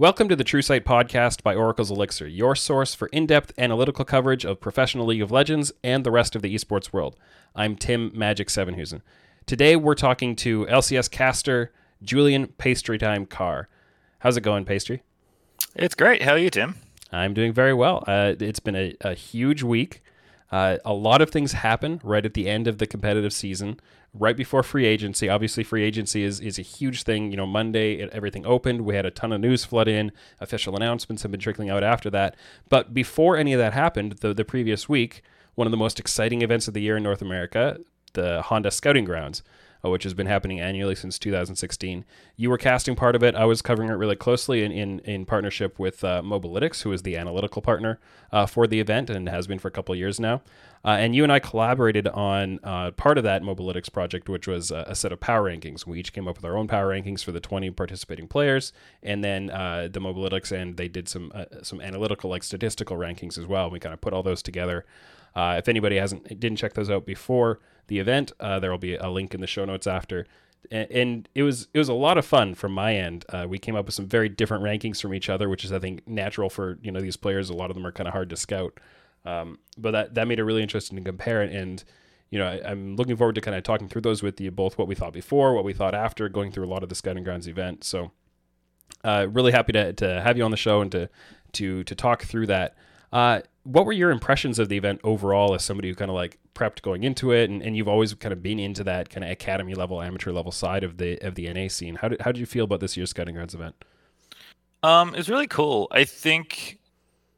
Welcome to the TrueSight podcast by Oracle's Elixir, your source for in depth analytical coverage of professional League of Legends and the rest of the esports world. I'm Tim Magic Sevenhuysen. Today we're talking to LCS caster Julian Pastrytime Carr. How's it going, Pastry? It's great. How are you, Tim? I'm doing very well. Uh, it's been a, a huge week. Uh, a lot of things happen right at the end of the competitive season, right before free agency. Obviously, free agency is, is a huge thing. You know, Monday, it, everything opened. We had a ton of news flood in. Official announcements have been trickling out after that. But before any of that happened, the, the previous week, one of the most exciting events of the year in North America, the Honda Scouting Grounds uh, which has been happening annually since 2016. You were casting part of it. I was covering it really closely in, in, in partnership with uh, who is the analytical partner uh, for the event and has been for a couple years now. Uh, and you and I collaborated on uh, part of that Mobalytics project, which was a, a, set of power rankings. We each came up with our own power rankings for the 20 participating players, and then the Mobalytics, and they did some some analytical, like statistical rankings as well. We kind of put all those together. Uh, if anybody hasn't didn't check those out before, the event. Uh, there will be a link in the show notes after. And, it was it was a lot of fun from my end. Uh, we came up with some very different rankings from each other, which is I think natural for you know these players. A lot of them are kind of hard to scout, um, but that that made it really interesting to compare. And you know I, am looking forward to kind of talking through those with you, both what we thought before, what we thought after, going through a lot of the Scouting Grounds event. So uh, really happy to, to have you on the show and to to to talk through that. Uh, what were your impressions of the event overall as somebody who kind of like prepped going into it? And, and you've always kind of been into that kind of academy level amateur level side of the of the NA scene. How did, how did you feel about this year's Scouting Grounds event? Um it's really cool. I think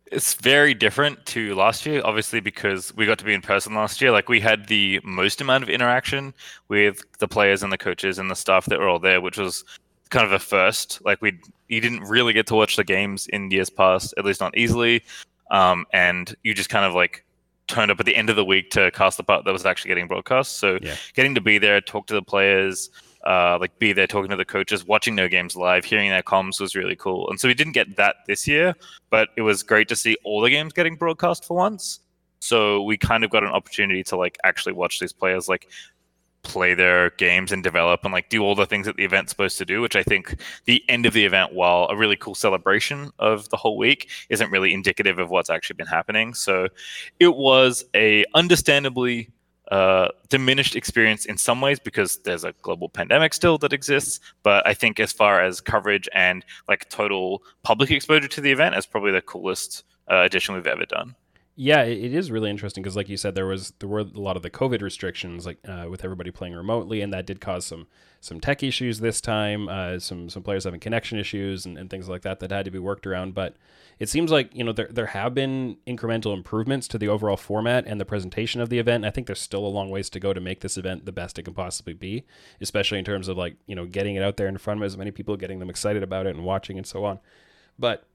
it's very different to last year obviously because we got to be in person last year. Like we had the most amount of interaction with the players and the coaches and the staff that were all there which was kind of a first. Like we you didn't really get to watch the games in years past at least not easily um, and you just kind of like turned up at the end of the week to cast the part that was actually getting broadcast. So yeah. getting to be there, talk to the players, uh, like be there talking to the coaches, watching their games live, hearing their comms was really cool. And so we didn't get that this year, but it was great to see all the games getting broadcast for once. So we kind of got an opportunity to like actually watch these players like play their games and develop and like do all the things that the event's supposed to do which i think the end of the event while a really cool celebration of the whole week isn't really indicative of what's actually been happening so it was a understandably uh, diminished experience in some ways because there's a global pandemic still that exists. But I think as far as coverage and like total public exposure to the event, is probably the coolest uh, addition we've ever done. Yeah, it is really interesting because, like you said, there was there were a lot of the COVID restrictions, like uh, with everybody playing remotely, and that did cause some some tech issues this time. Uh, some some players having connection issues and, and things like that that had to be worked around. But it seems like you know there there have been incremental improvements to the overall format and the presentation of the event. I think there's still a long ways to go to make this event the best it can possibly be, especially in terms of like you know getting it out there in front of as many people, getting them excited about it and watching and so on. But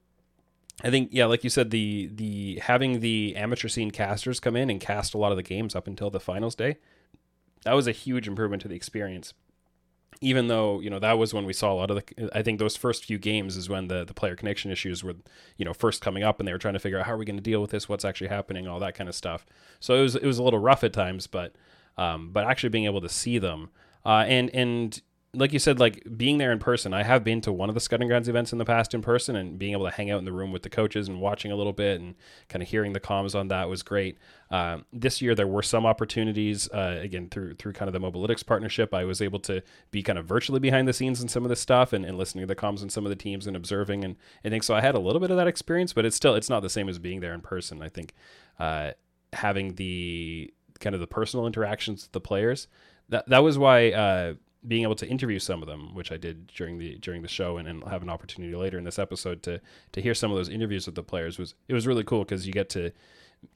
I think yeah, like you said, the the having the amateur scene casters come in and cast a lot of the games up until the finals day, that was a huge improvement to the experience. Even though you know that was when we saw a lot of the, I think those first few games is when the the player connection issues were, you know, first coming up, and they were trying to figure out how are we going to deal with this, what's actually happening, all that kind of stuff. So it was it was a little rough at times, but um, but actually being able to see them, uh, and and like you said, like being there in person, I have been to one of the Scouting Grounds events in the past in person, and being able to hang out in the room with the coaches and watching a little bit and kind of hearing the comms on that was great. Um, this year there were some opportunities, uh, again through through kind of the Mobalytics partnership. I was able to be kind of virtually behind the scenes in some of this stuff and, and listening to the comms in some of the teams and observing and I think so. I had a little bit of that experience, but it's still it's not the same as being there in person. I think uh, having the kind of the personal interactions with the players that that was why. Uh, being able to interview some of them, which I did during the during the show, and, and have an opportunity later in this episode to to hear some of those interviews with the players was it was really cool because you get to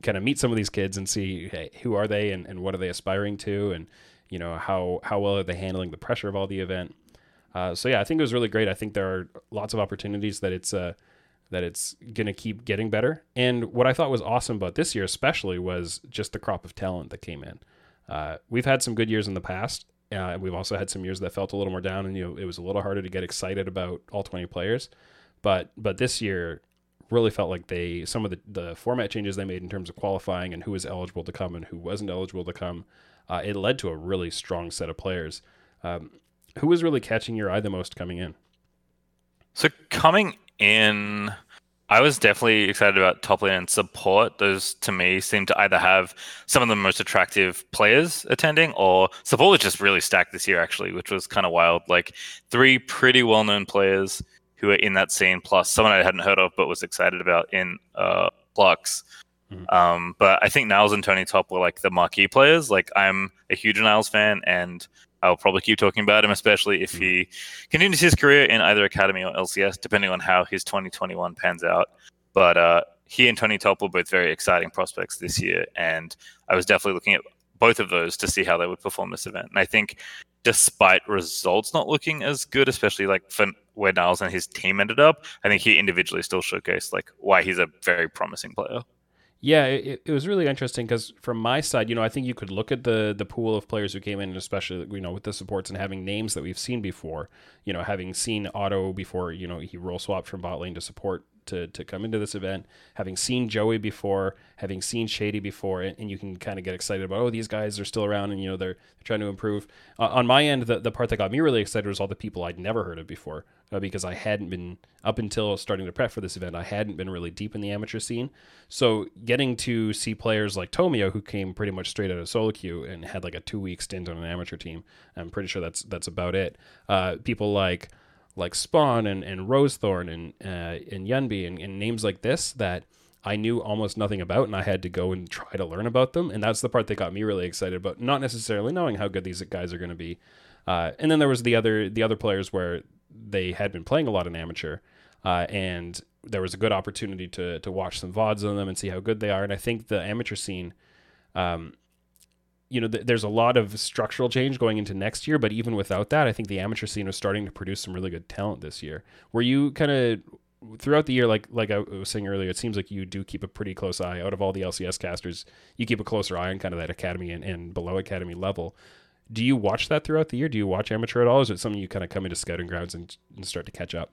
kind of meet some of these kids and see hey, who are they and, and what are they aspiring to and you know how how well are they handling the pressure of all the event. Uh, so yeah, I think it was really great. I think there are lots of opportunities that it's uh, that it's gonna keep getting better. And what I thought was awesome about this year, especially, was just the crop of talent that came in. Uh, we've had some good years in the past, uh, we've also had some years that felt a little more down, and you know it was a little harder to get excited about all 20 players. But but this year really felt like they some of the, the format changes they made in terms of qualifying and who was eligible to come and who wasn't eligible to come. Uh, it led to a really strong set of players. Um, who was really catching your eye the most coming in? So coming in I was definitely excited about top lane and support. Those to me seem to either have some of the most attractive players attending, or support was just really stacked this year, actually, which was kind of wild. Like three pretty well known players who are in that scene, plus someone I hadn't heard of but was excited about in uh, Lux. Mm-hmm. Um, but I think Niles and Tony Top were like the marquee players. Like I'm a huge Niles fan, and I'll probably keep talking about him, especially if he continues his career in either Academy or LCS, depending on how his 2021 pans out. But uh, he and Tony Top were both very exciting prospects this year, and I was definitely looking at both of those to see how they would perform this event. And I think, despite results not looking as good, especially like for where Niles and his team ended up, I think he individually still showcased like why he's a very promising player. Yeah, it, it was really interesting because from my side, you know, I think you could look at the the pool of players who came in, especially you know with the supports and having names that we've seen before. You know, having seen Otto before, you know, he role swapped from bot lane to support to, to come into this event, having seen Joey before, having seen Shady before, and, and you can kind of get excited about, oh, these guys are still around and, you know, they're, they're trying to improve. Uh, on my end, the, the part that got me really excited was all the people I'd never heard of before uh, because I hadn't been, up until starting to prep for this event, I hadn't been really deep in the amateur scene. So getting to see players like Tomio, who came pretty much straight out of solo queue and had like a two week stint on an amateur team, I'm pretty sure that's, that's about it. Uh, people like, like Spawn and, and Rosethorn and uh, and Yunbi and, and names like this that I knew almost nothing about, and I had to go and try to learn about them. And that's the part that got me really excited, but not necessarily knowing how good these guys are going to be. Uh, and then there was the other the other players where they had been playing a lot in amateur, uh, and there was a good opportunity to to watch some vods on them and see how good they are. And I think the amateur scene um, you know, th- there's a lot of structural change going into next year, but even without that, I think the amateur scene was starting to produce some really good talent this year. Were you kind of throughout the year, like like I was saying earlier, it seems like you do keep a pretty close eye. Out of all the LCS casters, you keep a closer eye on kind of that academy and, and below academy level. Do you watch that throughout the year? Do you watch amateur at all? Or is it something you kind of come into scouting grounds and, and start to catch up?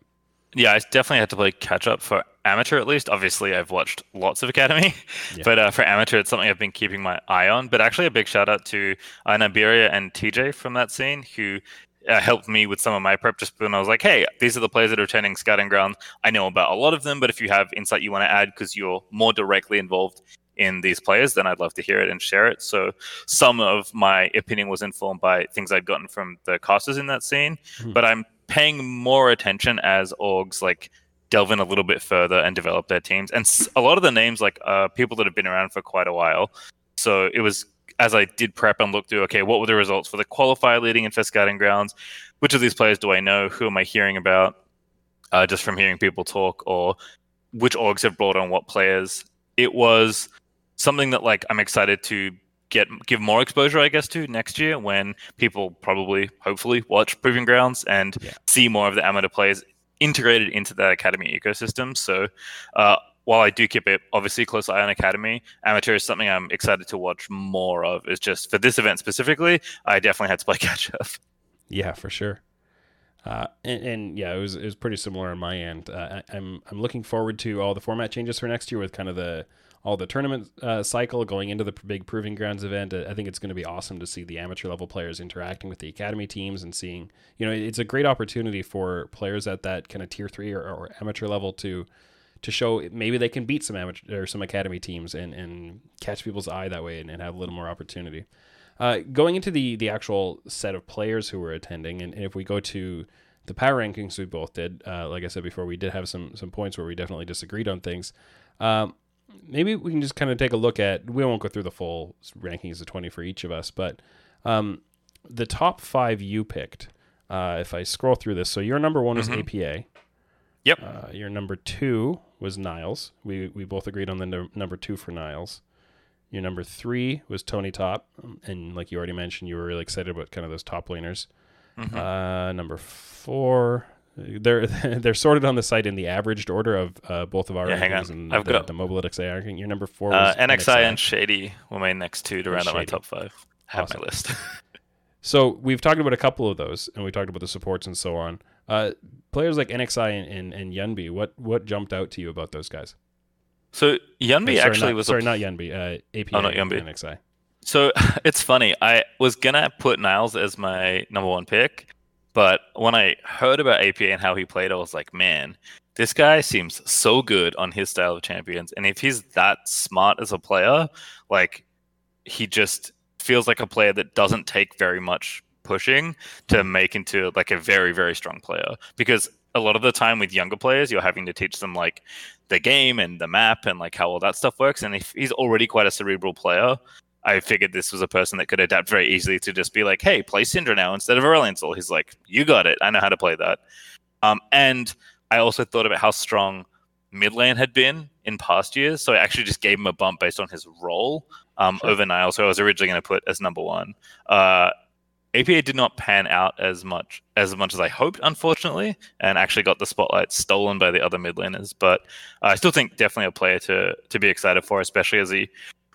Yeah, I definitely had to play catch up for amateur at least. Obviously, I've watched lots of Academy, yeah. but uh, for amateur, it's something I've been keeping my eye on. But actually, a big shout out to uh, Niberia and TJ from that scene who uh, helped me with some of my prep just when I was like, hey, these are the players that are attending scouting ground. I know about a lot of them, but if you have insight you want to add because you're more directly involved in these players, then I'd love to hear it and share it. So some of my opinion was informed by things I'd gotten from the casters in that scene, mm-hmm. but I'm paying more attention as orgs like delve in a little bit further and develop their teams. And a lot of the names, like uh, people that have been around for quite a while. So it was as I did prep and look through, okay, what were the results for the qualifier leading in Scouting Grounds? Which of these players do I know? Who am I hearing about uh, just from hearing people talk? Or which orgs have brought on what players? It was something that like I'm excited to get give more exposure, I guess, to next year when people probably, hopefully, watch Proving Grounds and yeah. see more of the amateur players integrated into the academy ecosystem. So, uh, while I do keep it obviously close eye on academy, amateur is something I'm excited to watch more of. It's just for this event specifically, I definitely had to play catch up. Yeah, for sure. Uh, and, and, yeah, it was it was pretty similar on my end. Uh, I, I'm I'm looking forward to all the format changes for next year with kind of the all the tournament uh, cycle going into the big proving grounds event. I think it's going to be awesome to see the amateur level players interacting with the academy teams and seeing, you know, it's a great opportunity for players at that kind of tier three or, or amateur level to to show maybe they can beat some amateur or some academy teams and, and catch people's eye that way and, and have a little more opportunity. Uh, going into the the actual set of players who were attending, and, and if we go to the power rankings we both did, uh, like I said before, we did have some some points where we definitely disagreed on things. Um, maybe we can just kind of take a look at. We won't go through the full rankings of twenty for each of us, but um, the top five you picked. Uh, if I scroll through this, so your number one was mm-hmm. APA. Yep. Uh, your number two was Niles. We we both agreed on the no- number two for Niles. Your number three was Tony Top, and like you already mentioned, you were really excited about kind of those top laners. Mm-hmm. Uh, number four, they're they're sorted on the site in the averaged order of uh, both of our yeah, hang on. and I've the, got the Mobility XA ranking. Your number four uh, NXI, NXI, and Shady were my next two to round out my top five. Have awesome. my list. so we've talked about a couple of those, and we talked about the supports and so on. Uh, players like NXI and, and, and Yunbi, what what jumped out to you about those guys? So Yunbi actually not, was sorry, a... not Yunbi, uh, APA oh, not Yunbi. NXI. So it's funny. I was gonna put Niles as my number one pick, But when I heard about APA and how he played, I was like, man, this guy seems so good on his style of champions. And if he's that smart as a player, like he just feels like a player that doesn't take very much pushing to make into like a very, very strong player. Because a lot of the time with younger players, you're having to teach them like the game and the map and like how all that stuff works. And if he's already quite a cerebral player, I figured this was a person that could adapt very easily to just be like, hey, play Syndra now instead of Aurelion Sol. He's like, you got it. I know how to play that. Um, and I also thought about how strong mid lane had been in past years. So I actually just gave him a bump based on his role um, sure. over Niall. So I was originally going to put as number one. Uh, APA did not pan out as much as much as I hoped, unfortunately, and actually got the spotlight stolen by the other mid laners. But I still think definitely a player to to be excited for, especially as he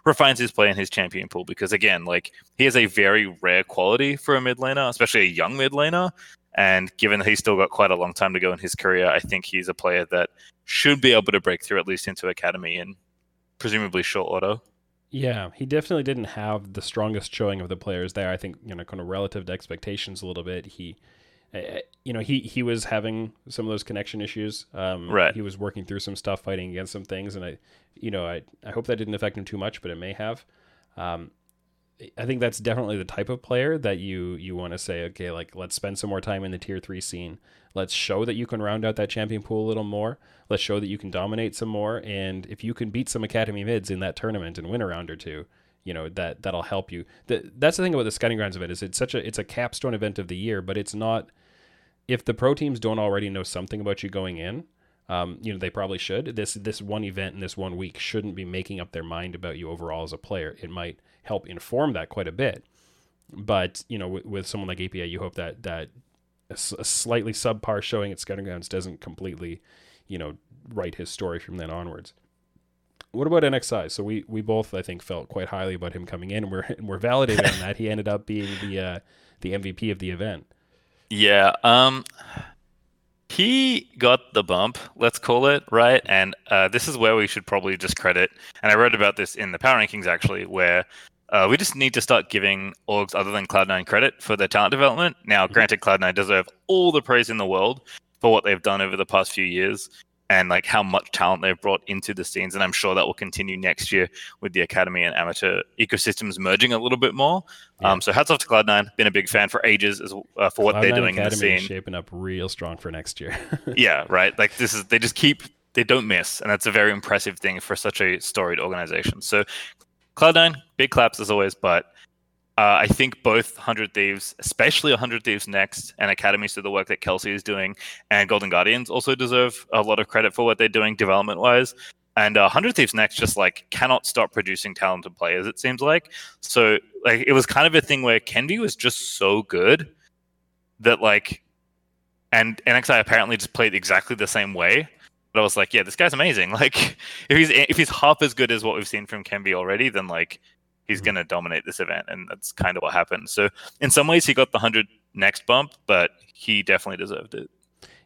refines his play in his champion pool. Because again, like he has a very rare quality for a mid laner, especially a young mid laner. And given that he's still got quite a long time to go in his career, I think he's a player that should be able to break through at least into academy in presumably short order. Yeah, he definitely didn't have the strongest showing of the players there. I think you know, kind of relative to expectations a little bit. He, uh, you know, he he was having some of those connection issues. Um, right. He was working through some stuff, fighting against some things, and I, you know, I I hope that didn't affect him too much, but it may have. Um, I think that's definitely the type of player that you you want to say, okay, like let's spend some more time in the tier three scene. Let's show that you can round out that champion pool a little more. Let's show that you can dominate some more. And if you can beat some academy mids in that tournament and win a round or two, you know that that'll help you. The, that's the thing about the scouting grounds event is it's such a it's a capstone event of the year, but it's not. If the pro teams don't already know something about you going in, um, you know they probably should. This this one event in this one week shouldn't be making up their mind about you overall as a player. It might help inform that quite a bit. But you know, with, with someone like APA, you hope that that a, a slightly subpar showing at Scouting Grounds doesn't completely, you know, write his story from then onwards. What about NXI? So we we both I think felt quite highly about him coming in. And we're we're validated on that. He ended up being the uh, the MVP of the event. Yeah. Um. He got the bump, let's call it, right? And uh, this is where we should probably just credit. And I wrote about this in the power rankings actually, where uh, we just need to start giving orgs other than Cloud9 credit for their talent development. Now, mm-hmm. granted, Cloud9 deserve all the praise in the world for what they've done over the past few years and like how much talent they've brought into the scenes. And I'm sure that will continue next year with the academy and amateur ecosystems merging a little bit more. Yeah. Um, so hats off to Cloud9. Been a big fan for ages as, uh, for what Cloud9 they're doing academy in the scene. shaping up real strong for next year. yeah, right. Like this is they just keep they don't miss, and that's a very impressive thing for such a storied organization. So Cloud9, big claps as always, but uh, I think both 100 Thieves, especially 100 Thieves Next and Academies so the work that Kelsey is doing, and Golden Guardians also deserve a lot of credit for what they're doing development wise. And uh, 100 Thieves Next just like cannot stop producing talented players, it seems like. So, like, it was kind of a thing where Kenvi was just so good that, like, and NXI apparently just played exactly the same way but I was like, yeah, this guy's amazing. Like, if he's if he's half as good as what we've seen from Kenvi already, then like he's mm-hmm. gonna dominate this event, and that's kind of what happened. So in some ways, he got the hundred next bump, but he definitely deserved it.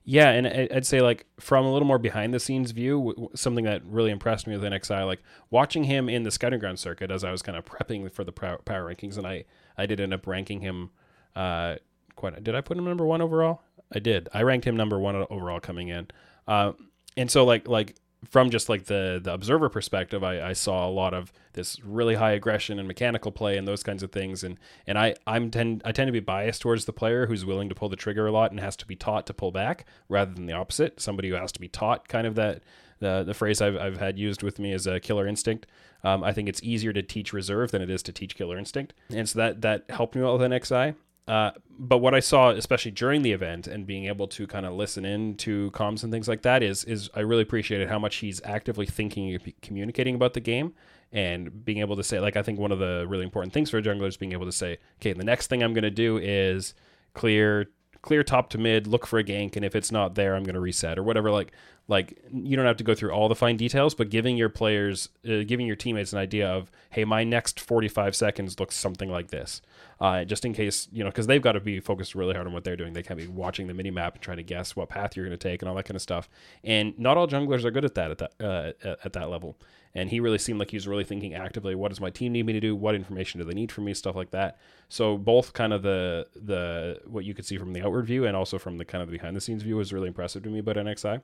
Yeah, and I'd say like from a little more behind the scenes view, something that really impressed me with NXI, like watching him in the scouting ground circuit as I was kind of prepping for the power rankings, and I I did end up ranking him. Uh, quite. Did I put him number one overall? I did. I ranked him number one overall coming in. Uh, and so like like from just like the the observer perspective, I, I saw a lot of this really high aggression and mechanical play and those kinds of things. And and I I'm tend I tend to be biased towards the player who's willing to pull the trigger a lot and has to be taught to pull back rather than the opposite. Somebody who has to be taught, kind of that the the phrase I've I've had used with me is a killer instinct. Um, I think it's easier to teach reserve than it is to teach killer instinct, and so that that helped me out with NXI. Uh, but what I saw, especially during the event, and being able to kind of listen in to comms and things like that, is is I really appreciated how much he's actively thinking, and communicating about the game, and being able to say, like, I think one of the really important things for a jungler is being able to say, okay, the next thing I'm going to do is clear clear top to mid, look for a gank, and if it's not there, I'm going to reset or whatever. Like, like you don't have to go through all the fine details, but giving your players, uh, giving your teammates an idea of, hey, my next 45 seconds looks something like this, uh, just in case you know, because they've got to be focused really hard on what they're doing. They can't be watching the mini map and trying to guess what path you're going to take and all that kind of stuff. And not all junglers are good at that at that uh, at, at that level. And he really seemed like he was really thinking actively. What does my team need me to do? What information do they need from me? Stuff like that. So both kind of the the what you could see from the outward view and also from the kind of behind the scenes view was really impressive to me about NXI.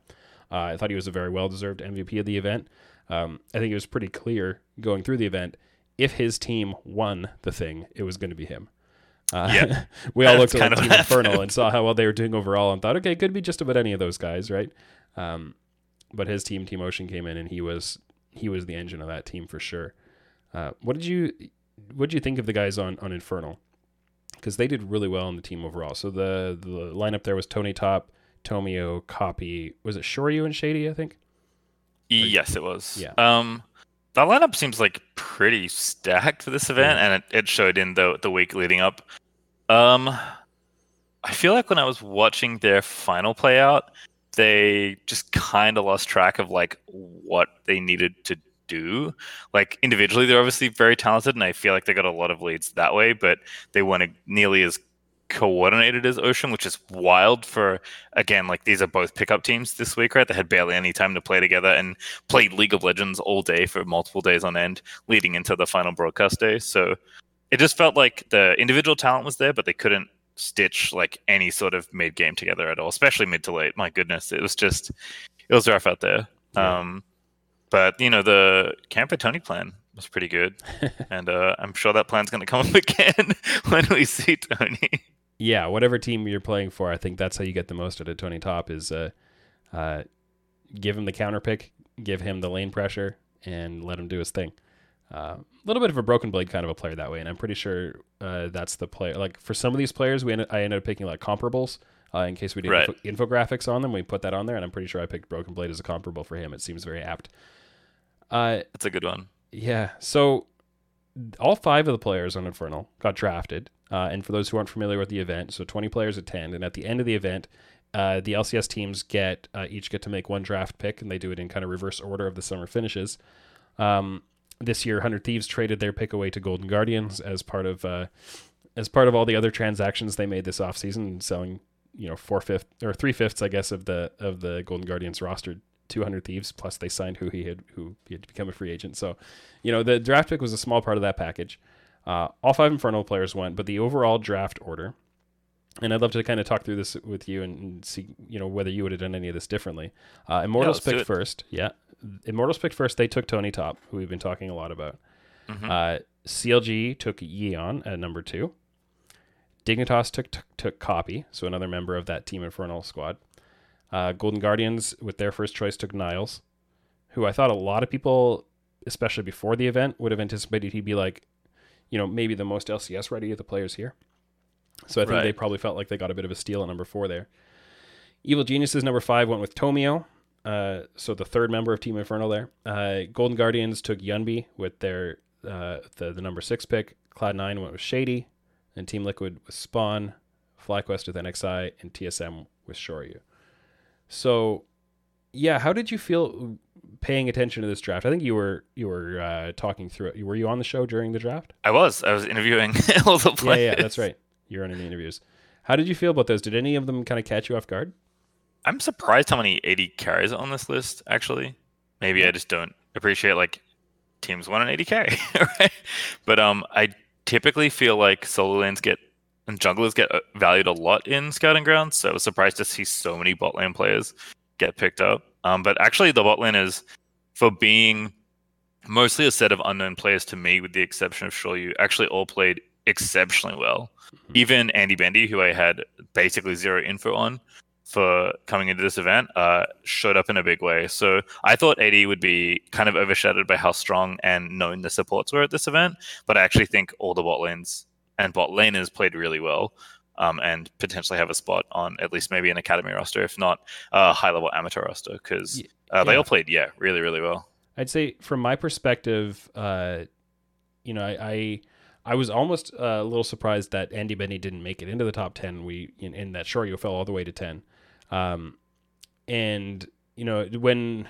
Uh, I thought he was a very well deserved MVP of the event. Um, I think it was pretty clear going through the event if his team won the thing, it was going to be him. Uh, Yeah. we all looked at Team Infernal and saw how well they were doing overall and thought, okay, it could be just about any of those guys, right? Um, but his team, Team Ocean, came in and he was he was the engine of that team for sure. Uh, what did you what did you think of the guys on on Infernal? Because they did really well in the team overall. So the the lineup there was Tony Top, Tomio, Copy. Was it Shoryu and Shady? I think. Yes, it was. Yeah. Um, that lineup seems like pretty stacked for this event, and it, it showed in the the week leading up. Um, I feel like when I was watching their final play out, they just kind of lost track of like what they needed to do. Like individually, they're obviously very talented, and I feel like they got a lot of leads that way, but they weren't nearly as coordinated as Ocean, which is wild for again, like these are both pickup teams this week, right? They had barely any time to play together and played League of Legends all day for multiple days on end, leading into the final broadcast day. So it just felt like the individual talent was there, but they couldn't stitch like any sort of mid game together at all, especially mid to late. My goodness, it was just it was rough out there. Yeah. Um, but you know the Campo Tony plan was pretty good, and uh, I'm sure that plan's going to come up again when we see Tony. yeah, whatever team you're playing for, I think that's how you get the most out of Tony Top is uh, uh, give him the counter pick, give him the lane pressure, and let him do his thing. A little bit of a broken blade kind of a player that way, and I'm pretty sure uh, that's the player. Like for some of these players, we ended, I ended up picking like comparables uh, in case we did Right. info- infographics on them. We put that on there, and I'm pretty sure I picked broken blade as a comparable for him. It seems very apt. Uh, That's a good one. yeah. So all five of the players on Infernal got drafted. Uh, and for those who aren't familiar with the event, so 20 players attend, and at the end of the event, uh, the LCS teams get uh, each get to make one draft pick, and they do it in kind of reverse order of the summer finishes. Um, this year, Hundred Thieves traded their pick away to Golden Guardians as part of uh, as part of all the other transactions they made this offseason, selling you know four fifth or three fifths, I guess, of the of the Golden Guardians roster to Hundred Thieves. Plus, they signed who he had who he had become a free agent. So, you know, the draft pick was a small part of that package. Uh, all five Infernal players went, but the overall draft order, and I'd love to kind of talk through this with you and, see, you know, whether you would have done any of this differently. Uh, Immortals let's picked first. Yeah. Immortals picked first. They took Tony Top, who we've been talking a lot about. Mhm. Uh, CLG took Yeon at number two. Dignitas took, took took Copy, so another member of that Team Infernal squad. Uh, Golden Guardians, with their first choice, took Niles, who I thought a lot of people, especially before the event, would have anticipated he'd be like, you know, maybe the most LCS ready of the players here. So I think they probably felt like they got a bit of a steal at number four there. Evil Geniuses number five went with Tomio, uh, so the third member of Team Infernal there. Uh, Golden Guardians took Yunbi with their uh, the the number six pick. Cloud Nine went with Shady, and Team Liquid with Spawn, FlyQuest with NXI, and TSM with Shoryu. So, yeah, how did you feel paying attention to this draft? I think you were you were uh, talking through it. Were you on the show during the draft? I was. I was interviewing all the Yeah, players. yeah, yeah, that's right. You were in the interviews. How did you feel about those? Did any of them kind of catch you off guard? I'm surprised how many AD carries are on this list. Actually, maybe I just don't appreciate like teams want an AD carry, right? But um, I typically feel like solo lanes get and junglers get uh, valued a lot in scouting grounds. So I was surprised to see so many bot lane players get picked up. Um, but actually, the bot lane is for being mostly a set of unknown players to me, with the exception of Shoryu, actually all played exceptionally well. Mhm. Even Andybendy, who I had basically zero info on for coming into this event, uh, showed up in a big way. So I thought AD would be kind of overshadowed by how strong and known the supports were at this event, but I actually think all the bot lanes and bot laners played really well. Um, and potentially have a spot on at least maybe an academy roster, if not a high level amateur roster, because uh, they yeah. all played, yeah, really, really well. I'd say from my perspective, uh, you know, I, I I was almost uh, a little surprised that Andybendy didn't make it into the top ten. We in, in that Shoryu fell all the way to ten, um, and you know when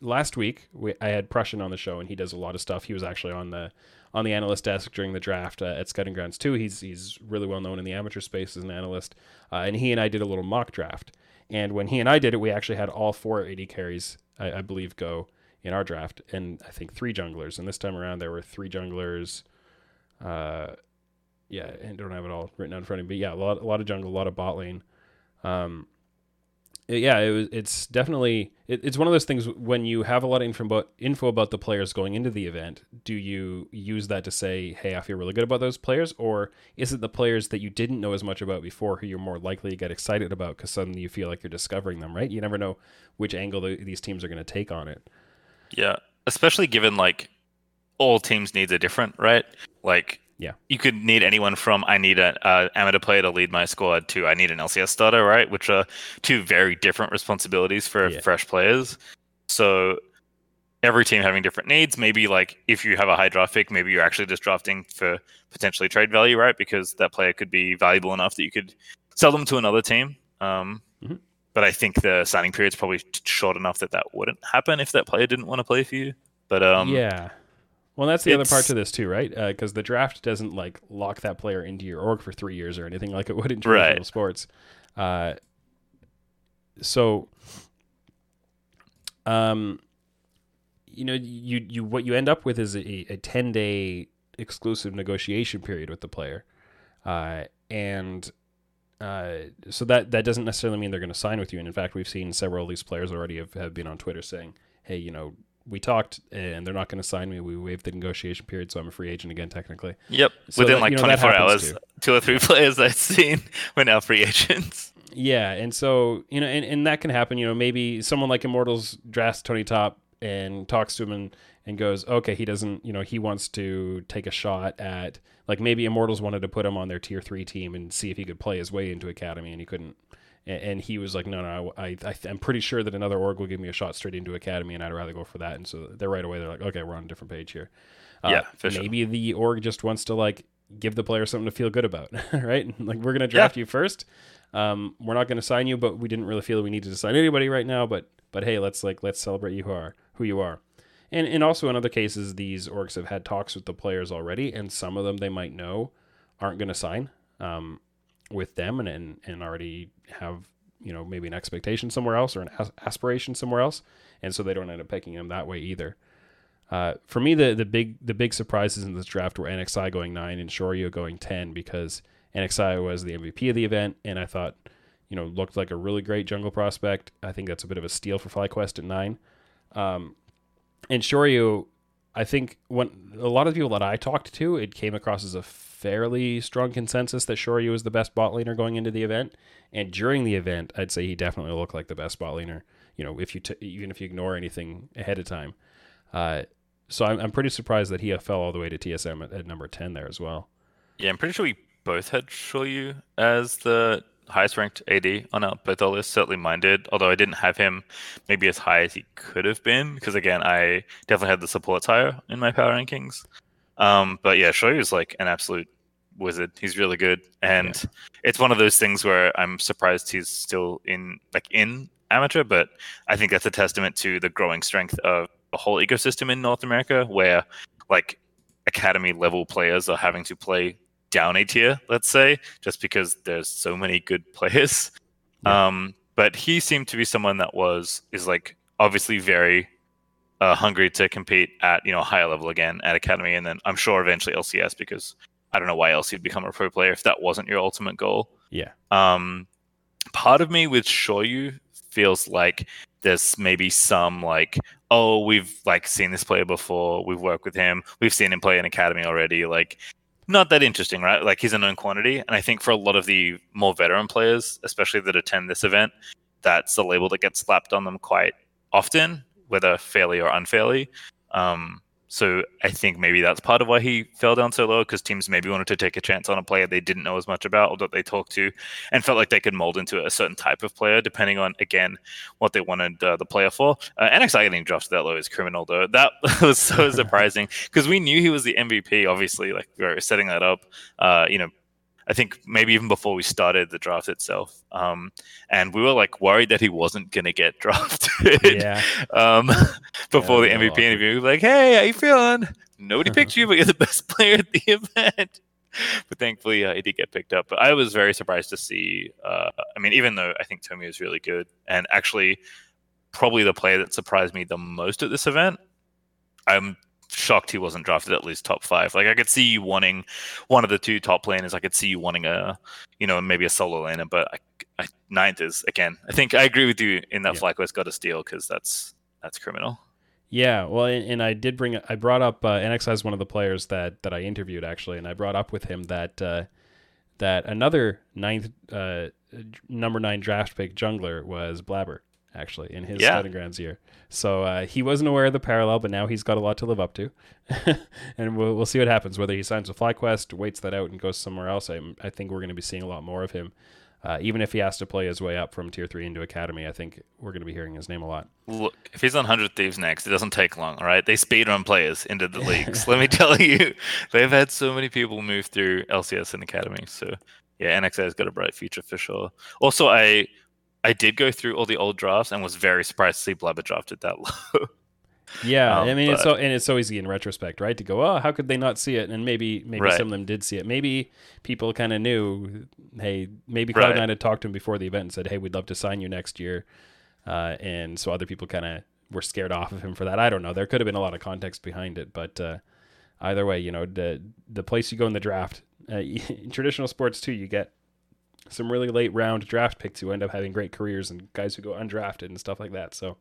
last week we, I had Prussian on the show and he does a lot of stuff. He was actually on the on the analyst desk during the draft uh, at Scouting Grounds too. He's he's really well known in the amateur space as an analyst, uh, and he and I did a little mock draft. And when he and I did it, we actually had all four AD carries, I, I believe, go in our draft, and I think three junglers. And this time around, there were three junglers. Uh, yeah, I don't have it all written out in front of me, but yeah, a lot, a lot of jungle, a lot of bot lane. Um, yeah, it was. It's definitely. It, it's one of those things when you have a lot of info about info about the players going into the event. Do you use that to say, "Hey, I feel really good about those players," or is it the players that you didn't know as much about before who you're more likely to get excited about because suddenly you feel like you're discovering them? Right? You never know which angle the, these teams are going to take on it. Yeah, especially given like all teams' needs are different, right? Like yeah. You could need anyone from I need an uh, amateur player to lead my squad to I need an LCS starter, right? Which are two very different responsibilities for yeah. fresh players. So every team having different needs. Maybe like if you have a high draft pick, maybe you're actually just drafting for potentially trade value, right? Because that player could be valuable enough that you could sell them to another team. Um, mm-hmm. But I think the signing period is probably short enough that that wouldn't happen if that player didn't want to play for you. But um, yeah, well, that's the other part to this too, right? Because uh, the draft doesn't like lock that player into your org for three years or anything like it would in traditional right. sports. Uh, so, um, you know, you you what you end up with is a, a ten day exclusive negotiation period with the player, uh, and uh, so that that doesn't necessarily mean they're going to sign with you. And in fact, we've seen several of these players already have, have been on Twitter saying, "Hey, you know, we talked and they're not going to sign me. We waived the negotiation period, so I'm a free agent again, technically. Yep. So Within that, like you know, 24 hours, too. two or three players I've seen were now free agents. Yeah. And so, you know, and, and that can happen. You know, maybe someone like Immortals drafts Tony Top and talks to him and, and goes, okay, he doesn't, you know, he wants to take a shot at, like maybe Immortals wanted to put him on their tier three team and see if he could play his way into Academy and he couldn't and, he was like, no, no, I, I, I'm pretty sure that another org will give me a shot straight into academy, and I'd rather go for that. And so they're right away. They're like, okay, we're on a different page here. Uh, yeah, maybe sure. the org just wants to like give the player something to feel good about, right? Like we're gonna draft yeah. you first. Um, we're not gonna sign you, but we didn't really feel we needed to sign anybody right now. But but hey, let's like let's celebrate you who are who you are. And and also in other cases, these orgs have had talks with the players already, and some of them they might know aren't gonna sign. Um, with them and, and, and already have you know maybe an expectation somewhere else or an aspiration somewhere else, and so they don't end up picking him that way either. Uh, for me, the the big the big surprises in this draft were NXI going nine and shoryu going ten because NXI was the MVP of the event, and I thought you know looked like a really great jungle prospect. I think that's a bit of a steal for FlyQuest at nine. Um, and shoryu I think when a lot of people that I talked to, it came across as a fairly strong consensus that Shoryu was the best bot laner going into the event. And during the event, I'd say he definitely looked like the best bot laner. You know, if you t- even if you ignore anything ahead of time. Uh, so I'm, I'm pretty surprised that he fell all the way to TSM at, at number ten there as well. Yeah, I'm pretty sure we both had Shoryu as the highest ranked AD on our both our lists. Certainly mine did, although I didn't have him maybe as high as he could have been because again, I definitely had the supports higher in my power rankings. Um, but yeah, Shoryu is like an absolute wizard. He's really good, and yeah. it's one of those things where I'm surprised he's still in like in amateur. But I think that's a testament to the growing strength of the whole ecosystem in North America, where like academy level players are having to play down a tier, let's say, just because there's so many good players. Yeah. Um, but he seemed to be someone that was is like obviously very uh, hungry to compete at you know a higher level again at academy, and then I'm sure eventually LCS because I don't know why else you'd become a pro player if that wasn't your ultimate goal. Yeah. Um, part of me with Shoryu feels like there's maybe some like, oh, we've like seen this player before, we've worked with him, we've seen him play in academy already. Like, not that interesting, right? Like he's a known quantity, and I think for a lot of the more veteran players, especially that attend this event, that's a label that gets slapped on them quite often, whether fairly or unfairly. Um, so I think maybe that's part of why he fell down so low because teams maybe wanted to take a chance on a player they didn't know as much about or that they talked to and felt like they could mold into a certain type of player depending on, again, what they wanted uh, the player for. Uh, NXI getting drafted that low is criminal, though. That was so surprising because we knew he was the MVP, obviously, like we were setting that up. Uh, you know, I think maybe even before we started the draft itself. Um, and we were like worried that he wasn't going to get drafted. Yeah. um, before yeah, the MVP interview, we were like, hey, how you feeling? Nobody picked you, but you're the best player at the event. but thankfully, uh, he did get picked up. But I was very surprised to see. Uh, I mean, even though I think Tommy is really good, and actually, probably the player that surprised me the most at this event. I'm shocked he wasn't drafted at least top five. Like I could see you wanting one of the two top laners. I could see you wanting a, you know, maybe a solo laner. But I, I, ninth is again. I think I agree with you in that yeah. FlyQuest got a steal because that's that's criminal. Yeah, well, and, and, I did bring I brought up uh, NX as one of the players that that I interviewed actually, and I brought up with him that uh, that another ninth uh, number nine draft pick jungler was Blabber actually in his yeah. grounds year. So uh, he wasn't aware of the parallel, but now he's got a lot to live up to, and we'll, we'll see what happens. Whether he signs with FlyQuest, waits that out, and goes somewhere else, I, I think we're going to be seeing a lot more of him. Uh, even if he has to play his way up from tier three into academy, I think we're going to be hearing his name a lot. Look, if he's on Hundred Thieves next, it doesn't take long. All right, they speedrun players into the leagues. Let me tell you, they've had so many people move through LCS and academy. So yeah, NXI has got a bright future for sure. Also, I I did go through all the old drafts and was very surprised to see Blabber drafted that low. Yeah, um, I mean, but, it's so and it's so easy in retrospect, right? To go, oh, how could they not see it? And maybe maybe right. some of them did see it. Maybe people kind of knew. Hey, maybe Cloud9 right. had talked to him before the event and said, "Hey, we'd love to sign you next year," uh, and so other people kind of were scared off of him for that. I don't know. There could have been a lot of context behind it, but uh, either way, you know, the the place you go in the draft, uh, in traditional sports too, you get some really late round draft picks who end up having great careers and guys who go undrafted and stuff like that. So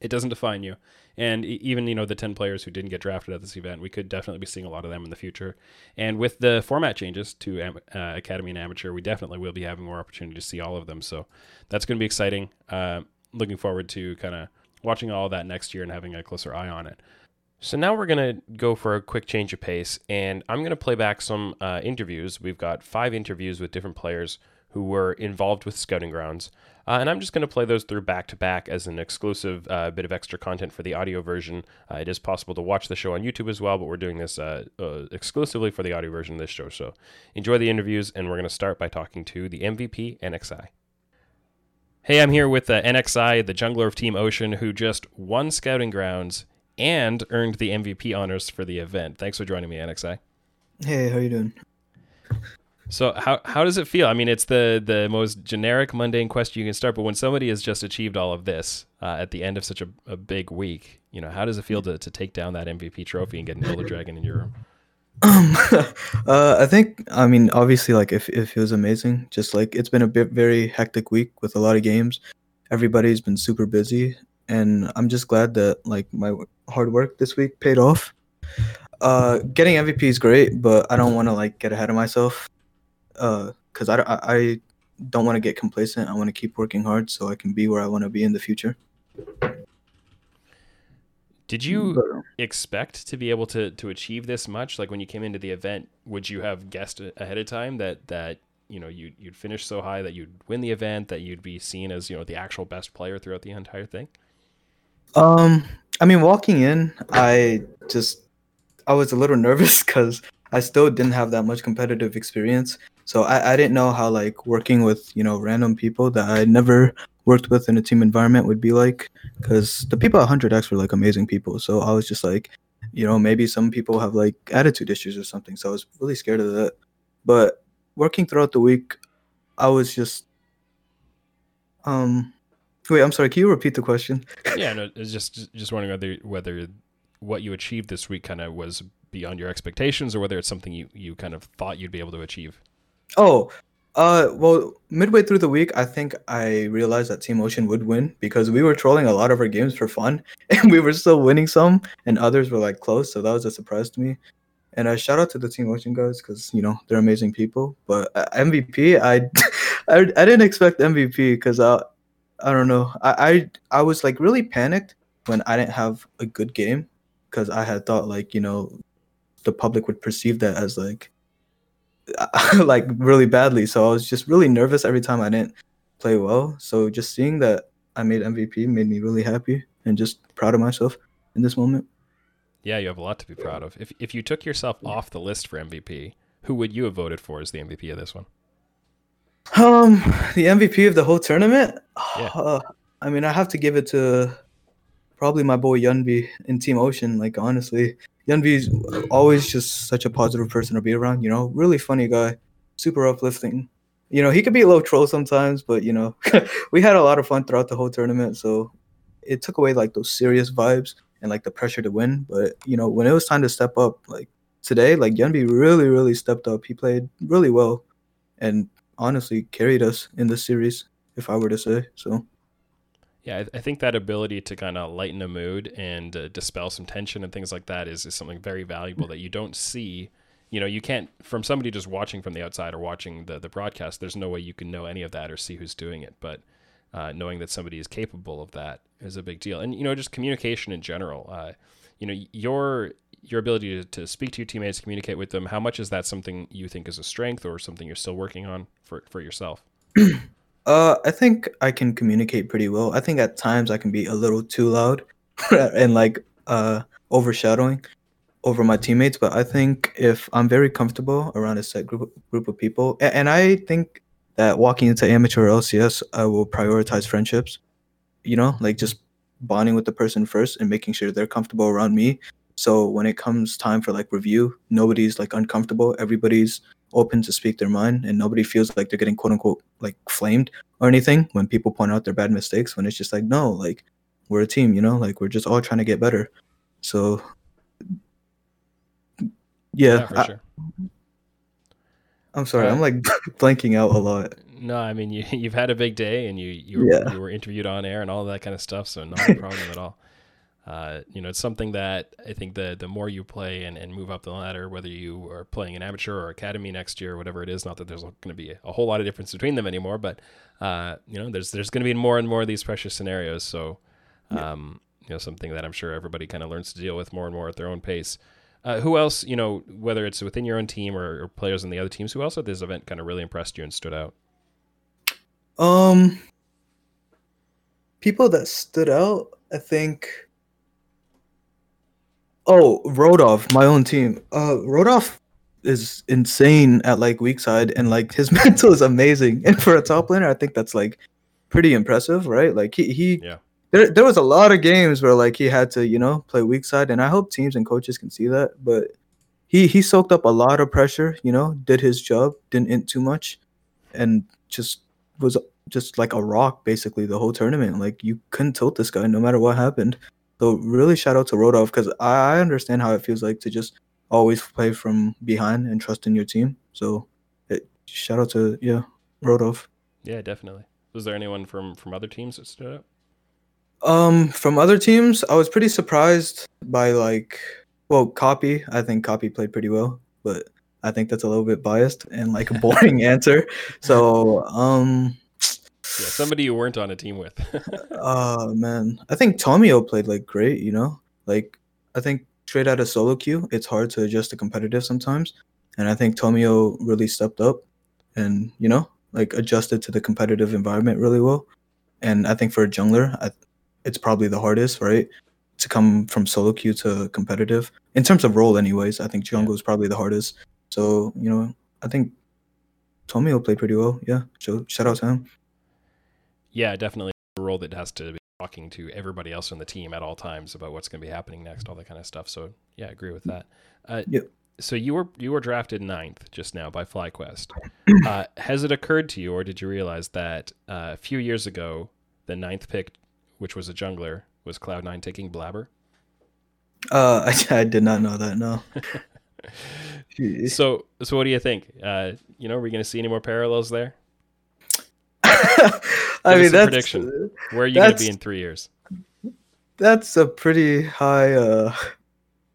it doesn't define you. And even you know the ten players who didn't get drafted at this event, we could definitely be seeing a lot of them in the future. And with the format changes to uh, Academy and Amateur, we definitely will be having more opportunity to see all of them. So that's going to be exciting. Uh, looking forward to kind of watching all that next year and having a closer eye on it. So now we're going to go for a quick change of pace, and I'm going to play back some uh, interviews. We've got five interviews with different players who were involved with Scouting Grounds. Uh, and I'm just going to play those through back to back as an exclusive uh, bit of extra content for the audio version. Uh, it is possible to watch the show on YouTube as well, but we're doing this uh, uh, exclusively for the audio version of this show. So enjoy the interviews, and we're going to start by talking to the MVP NXI. Hey, I'm here with NXI, the jungler of Team Ocean, who just won Scouting Grounds and earned the MVP honors for the event. Thanks for joining me, NXI. Hey, how you doing? So how how does it feel? I mean, it's the the most generic, mundane question you can start. But when somebody has just achieved all of this uh, at the end of such a, a big week, you know, how does it feel to, to take down that MVP trophy and get an Elder Dragon in your room? Um, uh, I think I mean obviously like if, if it was amazing. Just like it's been a bit very hectic week with a lot of games. Everybody's been super busy, and I'm just glad that like my hard work this week paid off. Uh, getting MVP is great, but I don't want to like get ahead of myself because uh, I, I don't want to get complacent. I want to keep working hard so I can be where I want to be in the future. Did you expect to be able to to achieve this much? Like when you came into the event, would you have guessed ahead of time that that you know you you'd finish so high that you'd win the event, that you'd be seen as you know the actual best player throughout the entire thing? Um, I mean, walking in, I just I was a little nervous because I still didn't have that much competitive experience. So I, I didn't know how like working with, you know, random people that I never worked with in a team environment would be like because the people at 100x were like amazing people. So I was just like, you know, maybe some people have like attitude issues or something. So I was really scared of that. But working throughout the week, I was just um wait, I'm sorry, can you repeat the question? yeah, no, it's just just wondering whether whether what you achieved this week kind of was beyond your expectations or whether it's something you, you kind of thought you'd be able to achieve. Oh, uh, well, midway through the week, I think I realized that Team Ocean would win because we were trolling a lot of our games for fun, and we were still winning some, and others were like close. So that was a surprise to me. And I uh, shout out to the Team Ocean guys because you know they're amazing people. But uh, MVP, I, I, I didn't expect MVP because I, I don't know. I, I, I was like really panicked when I didn't have a good game because I had thought like you know the public would perceive that as like like really badly. So I was just really nervous every time I didn't play well. So just seeing that I made MVP made me really happy and just proud of myself in this moment. Yeah, you have a lot to be proud of. If if you took yourself off the list for MVP, who would you have voted for as the MVP of this one? Um, the MVP of the whole tournament. Yeah. Uh, I mean, I have to give it to probably my boy Yunbi in Team Ocean. Like honestly, Yunbi's always just such a positive person to be around. You know, really funny guy, super uplifting. You know, he could be a little troll sometimes, but you know, we had a lot of fun throughout the whole tournament. So it took away like those serious vibes and like the pressure to win. But you know, when it was time to step up, like today, like Yunbi really, really stepped up. He played really well, and honestly carried us in the series. If I were to say so. Yeah, I, I think that ability to kind of lighten a mood and uh, dispel some tension and things like that is, is something very valuable that you don't see. You know, you can't from somebody just watching from the outside or watching the the broadcast. There's no way you can know any of that or see who's doing it. But uh, knowing that somebody is capable of that is a big deal. And you know, just communication in general. Uh, you know, your your ability to, to speak to your teammates, communicate with them. How much is that something you think is a strength or something you're still working on for for yourself? Uh, I think I can communicate pretty well. I think at times I can be a little too loud and like uh overshadowing over my teammates, but I think if I'm very comfortable around a set group group of people, and, and I think that walking into amateur LCS, I will prioritize friendships. You know, like just bonding with the person first and making sure they're comfortable around me. So when it comes time for like review, nobody's like uncomfortable. Everybody's open to speak their mind and nobody feels like they're getting quote unquote like flamed or anything when people point out their bad mistakes when it's just like no like we're a team you know like we're just all trying to get better so yeah, Yeah, I, sure. i'm sorry Uh, i'm like blanking out a lot No, I mean you you've had a big day and you you were, Yeah. you were interviewed on air and all that kind of stuff, so not a problem at all. Uh, you know, it's something that I think the the more you play and, and move up the ladder, whether you are playing an amateur or academy next year, or whatever it is, not that there's going to be a whole lot of difference between them anymore, but uh, you know, there's there's going to be more and more of these precious scenarios. So, um, you know, something that I'm sure everybody kind of learns to deal with more and more at their own pace. Uh, who else, you know, whether it's within your own team or, or players in the other teams, who else at this event kind of really impressed you and stood out? Um, people that stood out, I think. Oh, Rodolph, my own team. Uh, Rodolph is insane at like weak side, and like his mental is amazing. And for a top laner, I think that's like pretty impressive, right? Like he he. Yeah. There, there was a lot of games where like he had to you know play weak side, and I hope teams and coaches can see that. But he he soaked up a lot of pressure, you know, did his job, didn't int too much, and just was just like a rock basically the whole tournament. Like you couldn't tilt this guy no matter what happened. So really shout out to Rodolph because I, I understand how it feels like to just always play from behind and trust in your team. So it, shout out to yeah Rodolph. Yeah, definitely. Was there anyone from from other teams that stood out? Um, from other teams, I was pretty surprised by like, well, Copy. I think Copy played pretty well, but I think that's a little bit biased and like a boring answer. So, um, Yeah, somebody you weren't on a team with. uh, man, I think Tomio played like great. You know, like I think straight out of solo queue, it's hard to adjust to competitive sometimes, and I think Tomio really stepped up, and you know, like adjusted to the competitive environment really well. And I think for a jungler, I, it's probably the hardest, right? To come from solo queue to competitive in terms of role, anyways. I think jungle is probably the hardest. So you know, I think Tomio played pretty well. Yeah, so shout out to him. Yeah, definitely a role that has to be talking to everybody else on the team at all times about what's going to be happening next, all that kind of stuff. So yeah, I agree with that. Uh. So you were you were drafted ninth just now by FlyQuest. Uh, has it occurred to you, or did you realize that uh, a few years ago the ninth pick, which was a jungler, was Cloud Nine taking Blabber? Uh, I, I did not know that. No. So so what do you think? Uh, you know, are we going to see any more parallels there? I mean a that's prediction. Where are you going to be in three years? that's a pretty high uh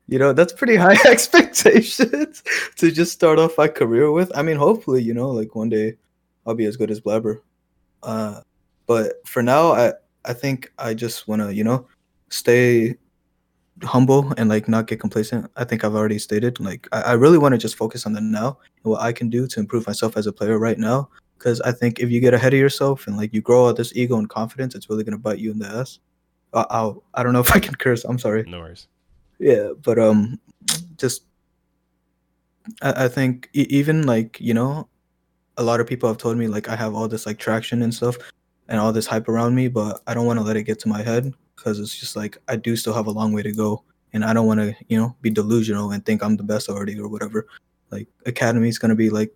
you know that's pretty high expectations to just start off my career with i mean hopefully you know like one day i'll be as good as blabber uh but for now i i think i just want to you know stay humble and like not get complacent i think i've already stated like i, I really want to just focus on the now and what i can do to improve myself as a player right now because i think if you get ahead of yourself and like you grow out this ego and confidence it's really to bite you in the ass I- I'll, I don't know if I can curse. I'm sorry. No worries. Yeah, but um, just I, I think e- even like you know, a lot of people have told me like I have all this like traction and stuff, and all this hype around me, but I don't want to let it get to my head because it's just like I do still have a long way to go, and I don't want to you know be delusional and think I'm the best already or whatever. Like academy is gonna be like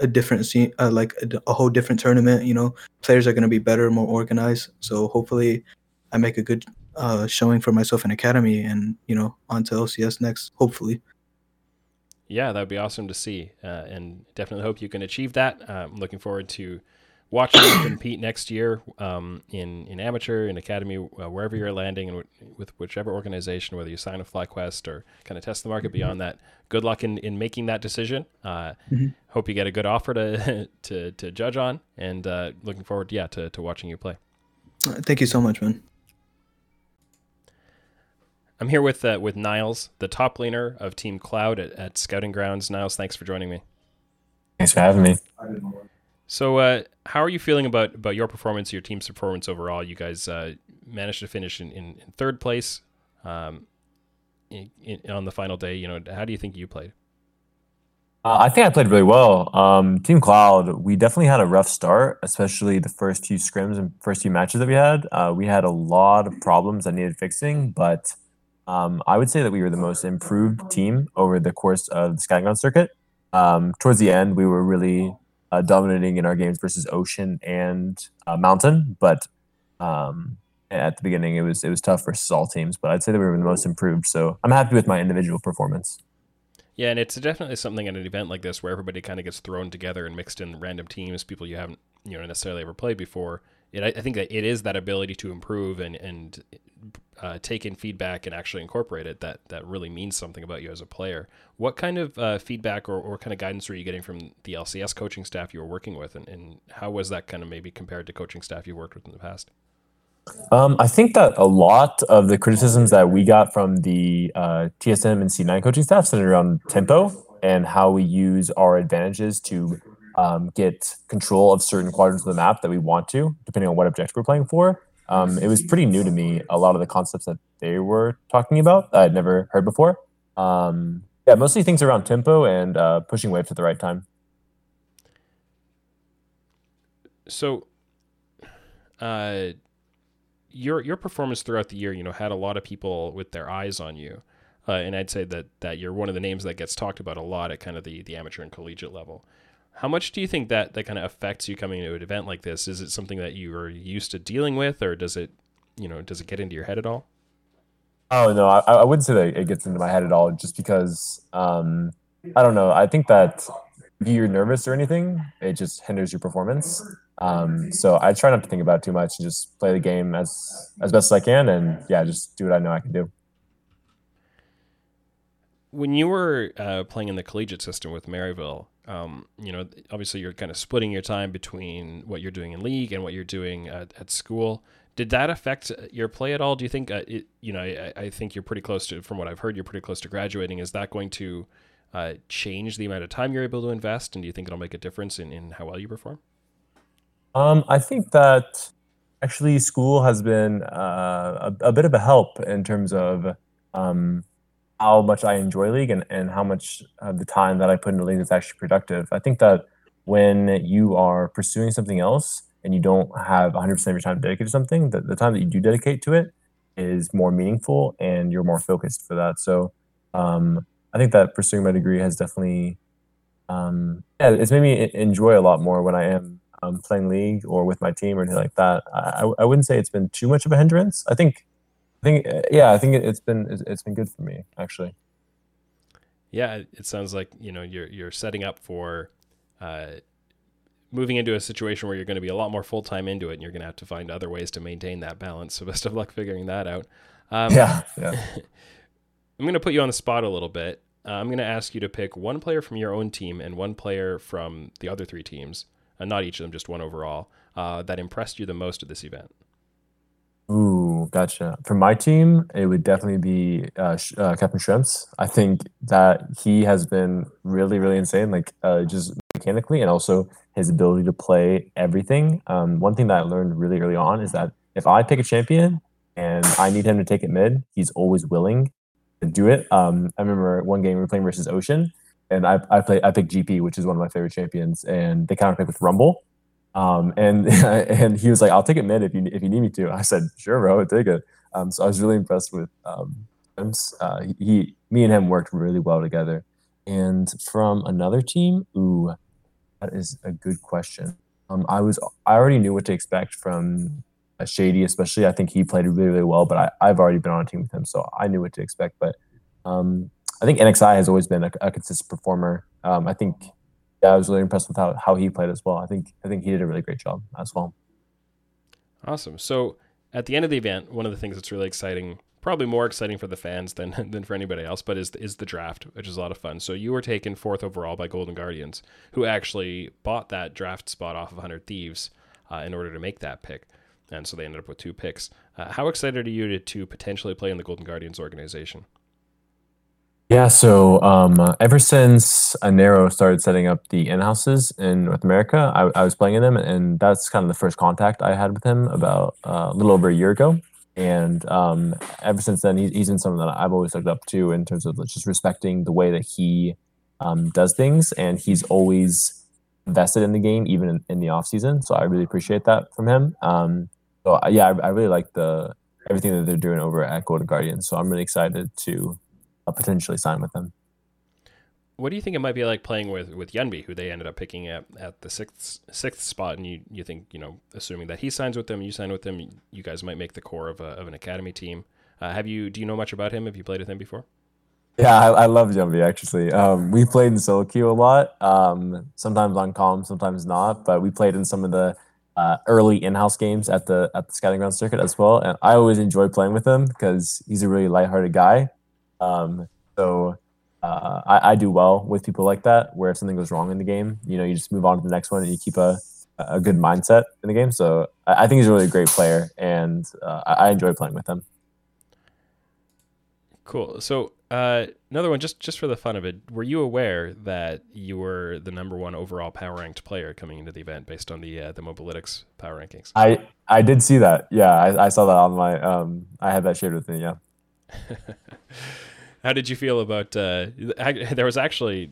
a different scene, uh, like a, a whole different tournament. You know, players are gonna be better, more organized. So hopefully I make a good uh, showing for myself in academy, and you know, on to LCS next, hopefully. Yeah, that would be awesome to see, uh, and definitely hope you can achieve that. I'm looking forward to watching you compete next year um, in in amateur, in academy, uh, wherever you're landing, and w- with whichever organization, whether you sign with FlyQuest or kind of test the market beyond that. Good luck in, in making that decision. Uh, mm-hmm. Hope you get a good offer to to, to judge on, and uh, looking forward, yeah, to, to watching you play. Thank you so much, man. I'm here with uh, with Niles, the top laner of Team Cloud at, at, Scouting Grounds. Niles, thanks for joining me. Thanks for having me. So, uh, how are you feeling about about your performance, your team's performance overall? You guys uh, managed to finish in, in, in third place um, in, on the final day. You know, how do you think you played? Uh, I think I played really well. Um, Team Cloud, we definitely had a rough start, especially the first few scrims and first few matches that we had. Uh, we had a lot of problems that needed fixing, but um, I would say that we were the most improved team over the course of the Ground circuit. Um, towards the end, we were really uh, dominating in our games versus Ocean and uh, Mountain, but um, at the beginning it was it was tough versus all teams. But I'd say that we were the most improved, so I'm happy with my individual performance. Yeah, and it's definitely something at an event like this where everybody kind of gets thrown together and mixed in random teams, people you haven't you know necessarily ever played before. It, I think that it is that ability to improve and and uh, take in feedback and actually incorporate it that that really means something about you as a player. What kind of uh, feedback or, or kind of guidance were you getting from the LCS coaching staff you were working with, and, and how was that kind of maybe compared to coaching staff you worked with in the past? Um, I think that a lot of the criticisms that we got from the uh, TSM and C9 coaching staff centered around tempo and how we use our advantages to um, get control of certain quadrants of the map that we want to, depending on what objective we're playing for. Um, it was pretty new to me. A lot of the concepts that they were talking about, I'd never heard before. Um, yeah, mostly things around tempo and uh, pushing waves at the right time. So, uh, your your performance throughout the year, you know, had a lot of people with their eyes on you, uh, and I'd say that that you're one of the names that gets talked about a lot at kind of the the amateur and collegiate level. How much do you think that that kind of affects you coming to an event like this? Is it something that you are used to dealing with, or does it, you know, does it get into your head at all? Oh no, I, I wouldn't say that it gets into my head at all. Just because um, I don't know. I think that if you're nervous or anything, it just hinders your performance. Um, so I try not to think about it too much and just play the game as as best as I can, and yeah, just do what I know I can do. When you were uh, playing in the collegiate system with Maryville, um, you know, obviously you're kind of splitting your time between what you're doing in league and what you're doing at, at school. Did that affect your play at all? Do you think, uh, it, you know, I, I, think you're pretty close to, from what I've heard, you're pretty close to graduating. Is that going to uh, change the amount of time you're able to invest? And do you think it'll make a difference in, in how well you perform? Um, I think that actually school has been uh, a, a, bit of a help in terms of um, how much I enjoy League and, and how much of the time that I put into League is actually productive. I think that when you are pursuing something else and you don't have 100% of your time dedicated to something, the, the time that you do dedicate to it is more meaningful and you're more focused for that. So um, I think that pursuing my degree has definitely, um, yeah, it's made me enjoy a lot more when I am um, playing League or with my team or anything like that. I, I wouldn't say it's been too much of a hindrance. I think I think uh, yeah, I think it, has been it's been good for me actually. Yeah, it sounds like you know you're you're setting up for uh, moving into a situation where you're going to be a lot more full time into it, and you're going to have to find other ways to maintain that balance. So best of luck figuring that out. Um, yeah, yeah. I'm going to put you on the spot a little bit. Uh, I'm going to ask you to pick one player from your own team and one player from the other three teams, uh, not each of them, just one overall, uh, that impressed you the most at this event. Gotcha. For my team, it would definitely be uh, uh, Captain Shrimps. I think that he has been really, really insane, like uh, just mechanically, and also his ability to play everything. Um, one thing that I learned really early on is that if I pick a champion and I need him to take it mid, he's always willing to do it. Um, I remember one game we were playing versus Ocean, and I I play I picked GP, which is one of my favorite champions, and they counter pick with Rumble. Um, and and he was like, "I'll take it mid if you if you need me to." I said, "Sure, bro, I'll take it." Um, so I was really impressed with um, him. Uh, he, me and him worked really well together. And from another team, ooh, that is a good question. Um, I was I already knew what to expect from uh, Shady, especially. I think he played really, really well, but I, I've already been on a team with him, so I knew what to expect. But um, I think NXI has always been a, a consistent performer. Um, I think yeah, I was really impressed with how, how he played as well. I think I think he did a really great job as well. Awesome. So at the end of the event, one of the things that's really exciting, probably more exciting for the fans than than for anybody else, but is is the draft, which is a lot of fun. So you were taken fourth overall by Golden Guardians, who actually bought that draft spot off of 100 Thieves uh, in order to make that pick, and so they ended up with two picks. Uh, how excited are you to, to potentially play in the Golden Guardians organization? Yeah, so um, ever since Anero started setting up the in houses in North America, I, I, was playing in them, and that's kind of the first contact I had with him about uh, a little over a year ago. And um, ever since then, he, he's been someone that I've always looked up to in terms of just respecting the way that he um, does things, and he's always invested in the game, even in, in, the off season. So I really appreciate that from him. Um, so yeah, I, I really like the everything that they're doing over at Golden Guardian. So I'm really excited to uh, potentially sign with them. What do you think it might be like playing with with Yunbi, who they ended up picking at, at the sixth sixth spot, and you you think you know, assuming that he signs with them, you sign with them, you guys might make the core of, a, of an academy team. Uh, have you do you know much about him? Have you played with him before? Yeah, I, I love Yunbi actually. Um, we played in solo queue a lot. Um, sometimes on calm, sometimes not. But we played in some of the uh, early in-house games at the at the scouting ground circuit as well. And I always enjoy playing with him because he's a really lighthearted guy. Um, so uh, I, I, do well with people like that, where if something goes wrong in the game, you know, you just move on to the next one and you keep a, a good mindset in the game. So I, I think he's a really great player, and uh, I, I, enjoy playing with him. Cool. So uh, another one, just just for the fun of it, were you aware that you were the number one overall power ranked player coming into the event based on the uh, the Mobalytics power rankings? I I did see that. Yeah, I, I saw that on my. Um, I had that shared with me. Yeah. How did you feel about? Uh, there was actually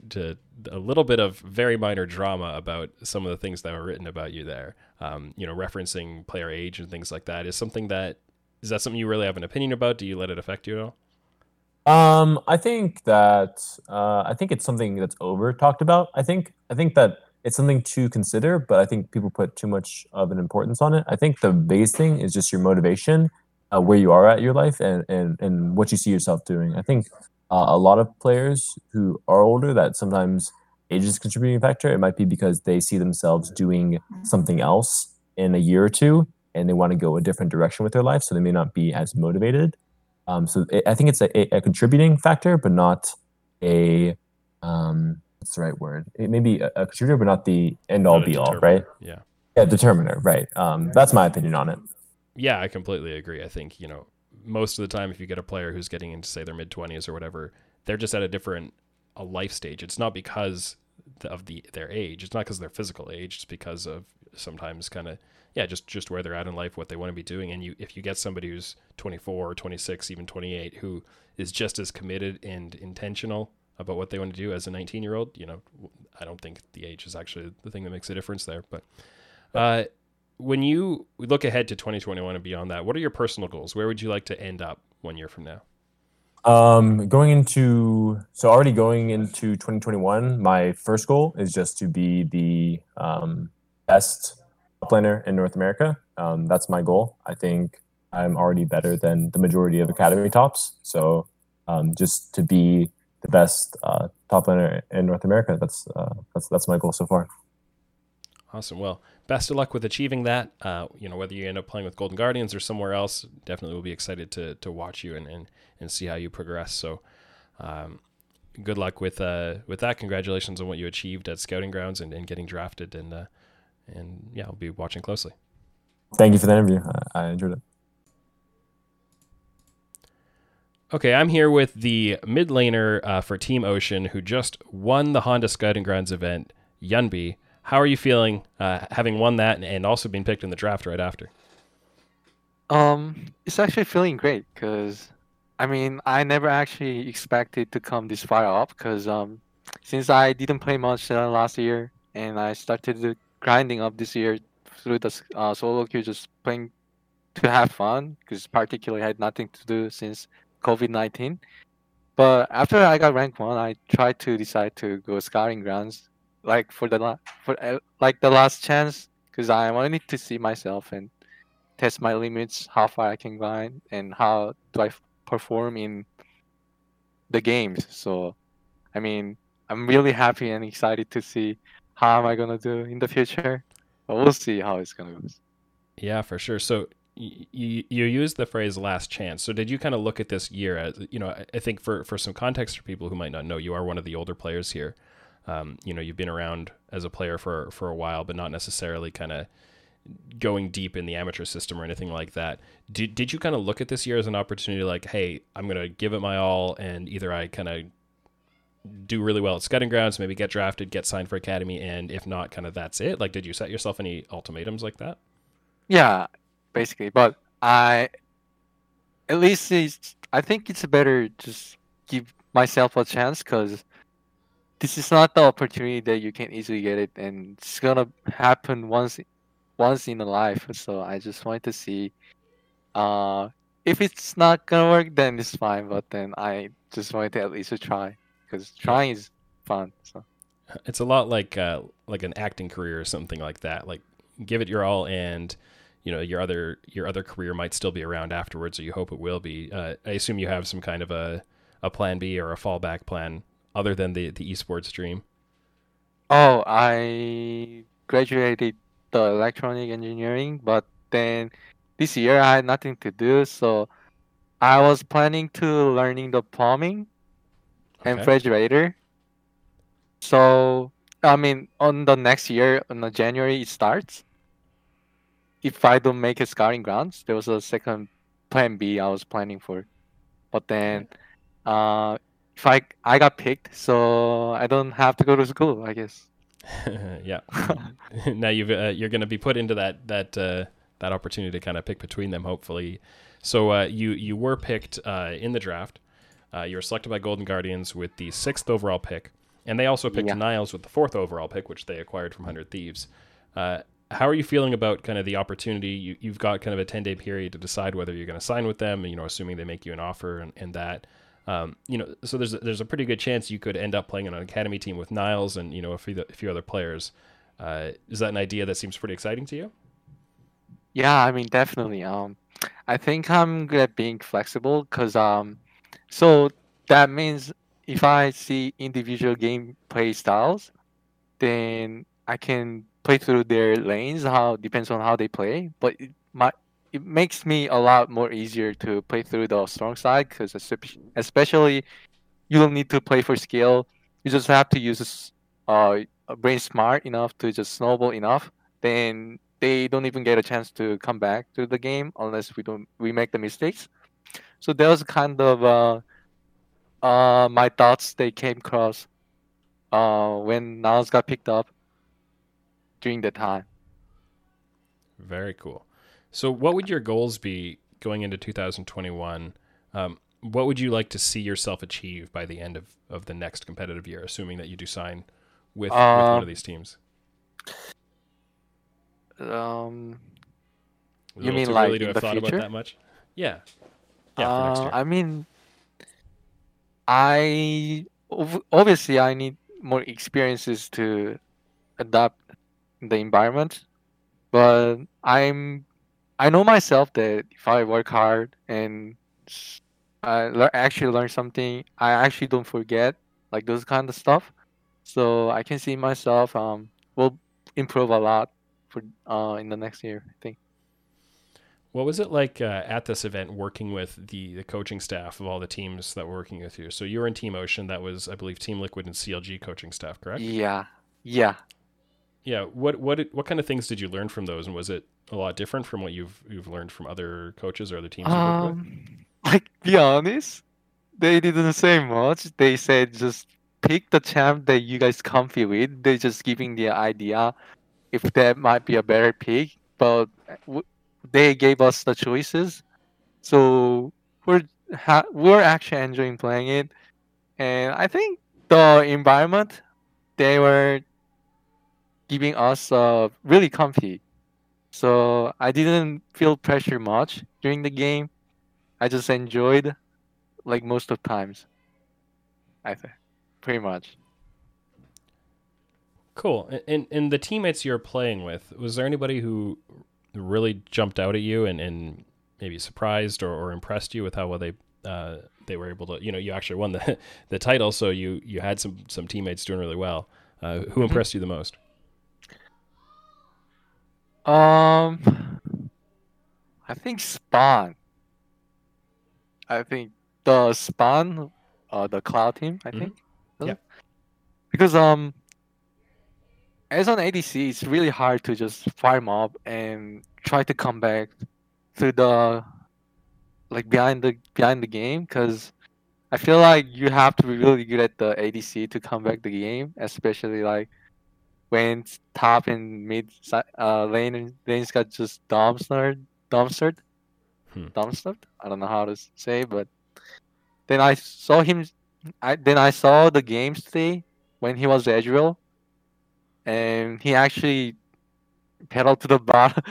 a little bit of very minor drama about some of the things that were written about you there. Um, you know, referencing player age and things like that. Is something that is that something you really have an opinion about? Do you let it affect you at all? Um, I think that uh, I think it's something that's over talked about. I think I think that it's something to consider, but I think people put too much of an importance on it. I think the biggest thing is just your motivation uh, where you are at your life and, and, and what you see yourself doing. I think uh, a lot of players who are older that sometimes age is a contributing factor. It might be because they see themselves doing something else in a year or two and they want to go a different direction with their life. So they may not be as motivated. Um, so it, I think it's a, a, contributing factor, but not a, um, what's the right word? It may be a, a contributor, but not the end all be all, right? Yeah. Yeah, determiner, right. Um, that's my opinion on it yeah, I completely agree. I think, you know, most of the time if you get a player who's getting into say their mid 20s or whatever, they're just at a different a life stage. It's not because of the their age. It's not because of their physical age. It's because of sometimes kind of yeah, just just where they're at in life, what they want to be doing. And you if you get somebody who's 24 or 26, even 28 who is just as committed and intentional about what they want to do as a 19 year old, you know, I don't think the age is actually the thing that makes a difference there. But uh, when you look ahead to 2021 and beyond that, what are your personal goals? Where would you like to end up one year from now? Um, going into so already going into 2021, my first goal is just to be the um, best player in North America. Um, that's my goal. I think I'm already better than the majority of academy tops. So um, just to be the best uh, top laner in North America, that's uh, that's that's my goal so far. Awesome. Well, best of luck with achieving that. Uh, you know, whether you end up playing with Golden Guardians or somewhere else, definitely will be excited to to watch you and and, and see how you progress. So, um, good luck with uh with that. Congratulations on what you achieved at Scouting Grounds and, and getting drafted. And uh, and yeah, I'll be watching closely. Thank you for the interview. I, I enjoyed it. Okay, I'm here with the mid laner uh, for Team Ocean who just won the Honda Scouting Grounds event, Yunbi. How are you feeling uh, having won that and also being picked in the draft right after? Um, it's actually feeling great because, I mean, I never actually expected to come this far up because um, since I didn't play much uh, last year and I started grinding up this year through the uh, solo queue, just playing to have fun because particularly I had nothing to do since COVID nineteen. But after I got rank one, I tried to decide to go scouting grounds like for the for uh, like the last chance because I wanted to see myself and test my limits, how far I can grind, and how do I f- perform in the games. So, I mean, I'm really happy and excited to see how am I gonna do in the future. But we'll see how it's gonna go. Yeah, for sure. So you you used the phrase last chance. So did you kind of look at this year as you know? I think for for some context for people who might not know, you are one of the older players here. Um, you know, you've been around as a player for for a while, but not necessarily kind of going deep in the amateur system or anything like that. Did did you kind of look at this year as an opportunity, like, hey, I'm gonna give it my all, and either I kind of do really well at scouting grounds, maybe get drafted, get signed for academy, and if not, kind of that's it. Like, did you set yourself any ultimatums like that? Yeah, basically. But I, at least I think it's better just give myself a chance because this is not the opportunity that you can easily get it, and it's gonna happen once, once in a life. So I just want to see, uh, if it's not gonna work, then it's fine. But then I just wanted to at least try because trying is fun. So It's a lot like uh, like an acting career or something like that. Like give it your all, and you know your other your other career might still be around afterwards, or you hope it will be. Uh, I assume you have some kind of a a plan B or a fallback plan other than the the esports dream. Oh, I graduated the electronic engineering, but then this year I had nothing to do, so I was planning to learning the plumbing and refrigerator. So I mean, on the next year, on the January it starts. If I don't make a scouting grounds, there was a second plan B I was planning for, but then, uh, if I I got picked, so I don't have to go to school, I guess. yeah. now you've uh, you're going to be put into that that uh, that opportunity to kind of pick between them. Hopefully, so uh, you you were picked uh, in the draft. Uh, you were selected by Golden Guardians with the sixth overall pick, and they also picked Yeah. Niles with the fourth overall pick, which they acquired from Hundred Thieves. Uh, how are you feeling about kind of the opportunity? You, you've got kind of a ten day period to decide whether you're going to sign with them. You know, assuming they make you an offer and, and that. Um, you know, so there's a, there's a pretty good chance you could end up playing on an academy team with Niles and you know a few, a few other players. Uh, is that an idea that seems pretty exciting to you? Yeah, I mean, definitely. Um, I think I'm good at being flexible because um, so that means if I see individual gameplay styles, then I can play through their lanes. How depends on how they play, but it my it makes me a lot more easier to play through the strong side because especially you don't need to play for skill. You just have to use uh brain smart enough to just snowball enough. Then they don't even get a chance to come back to the game unless we don't we make the mistakes. So that was kind of uh, uh my thoughts they came across uh when Niles got picked up during the time. Very cool. So, what would your goals be going into 2021? Um, what would you like to see yourself achieve by the end of, of the next competitive year, assuming that you do sign with, with one Uh, of these teams? Um, you mean like to in the thought future? about that much? Yeah. Yeah, uh. I mean, I obviously I need more experiences to adapt the environment, but I'm I know myself that if I work hard and I lear actually learn something, I actually don't forget like those kind of stuff. So I can see myself um will improve a lot for uh in the next year. I think. What was it like uh, at this event working with the, the coaching staff of all the teams that were working with you? So you were in Team Ocean. That was, I believe, Team Liquid and CLG coaching staff, correct? Yeah, yeah. Yeah. What what what kind of things did you learn from those, and was it a lot different from what you've you've learned from other coaches or other teams? Um, like be honest, they didn't say much. They said just pick the champ that you guys comfy with. They're just giving the idea if that might be a better pick, but w- they gave us the choices, so we're ha- we're actually enjoying playing it, and I think the environment they were giving us uh really comfy. So I didn't feel pressure much during the game. I just enjoyed like most of times. I think pretty much. Cool. And, and the teammates you're playing with, was there anybody who really jumped out at you and, and maybe surprised or, or impressed you with how well they uh, they were able to? You know, you actually won the the title, so you you had some some teammates doing really well. Uh, who impressed you the most? Um, I think Spawn. I think the Spawn, uh, the Cloud team. I Mhm. think. Yeah. Because um, as an ADC, it's really hard to just farm up and try to come back to the like behind the behind the game. Because I feel like you have to be really good at the ADC to come back the game, especially like when it's top and mid uh, lane and lanes got just dumpstered, dumpstered, Hmm. dumpstered. I don't know how to say, but then I saw him. I then I saw the games today when he was Ezreal, and he actually pedaled to the bottom,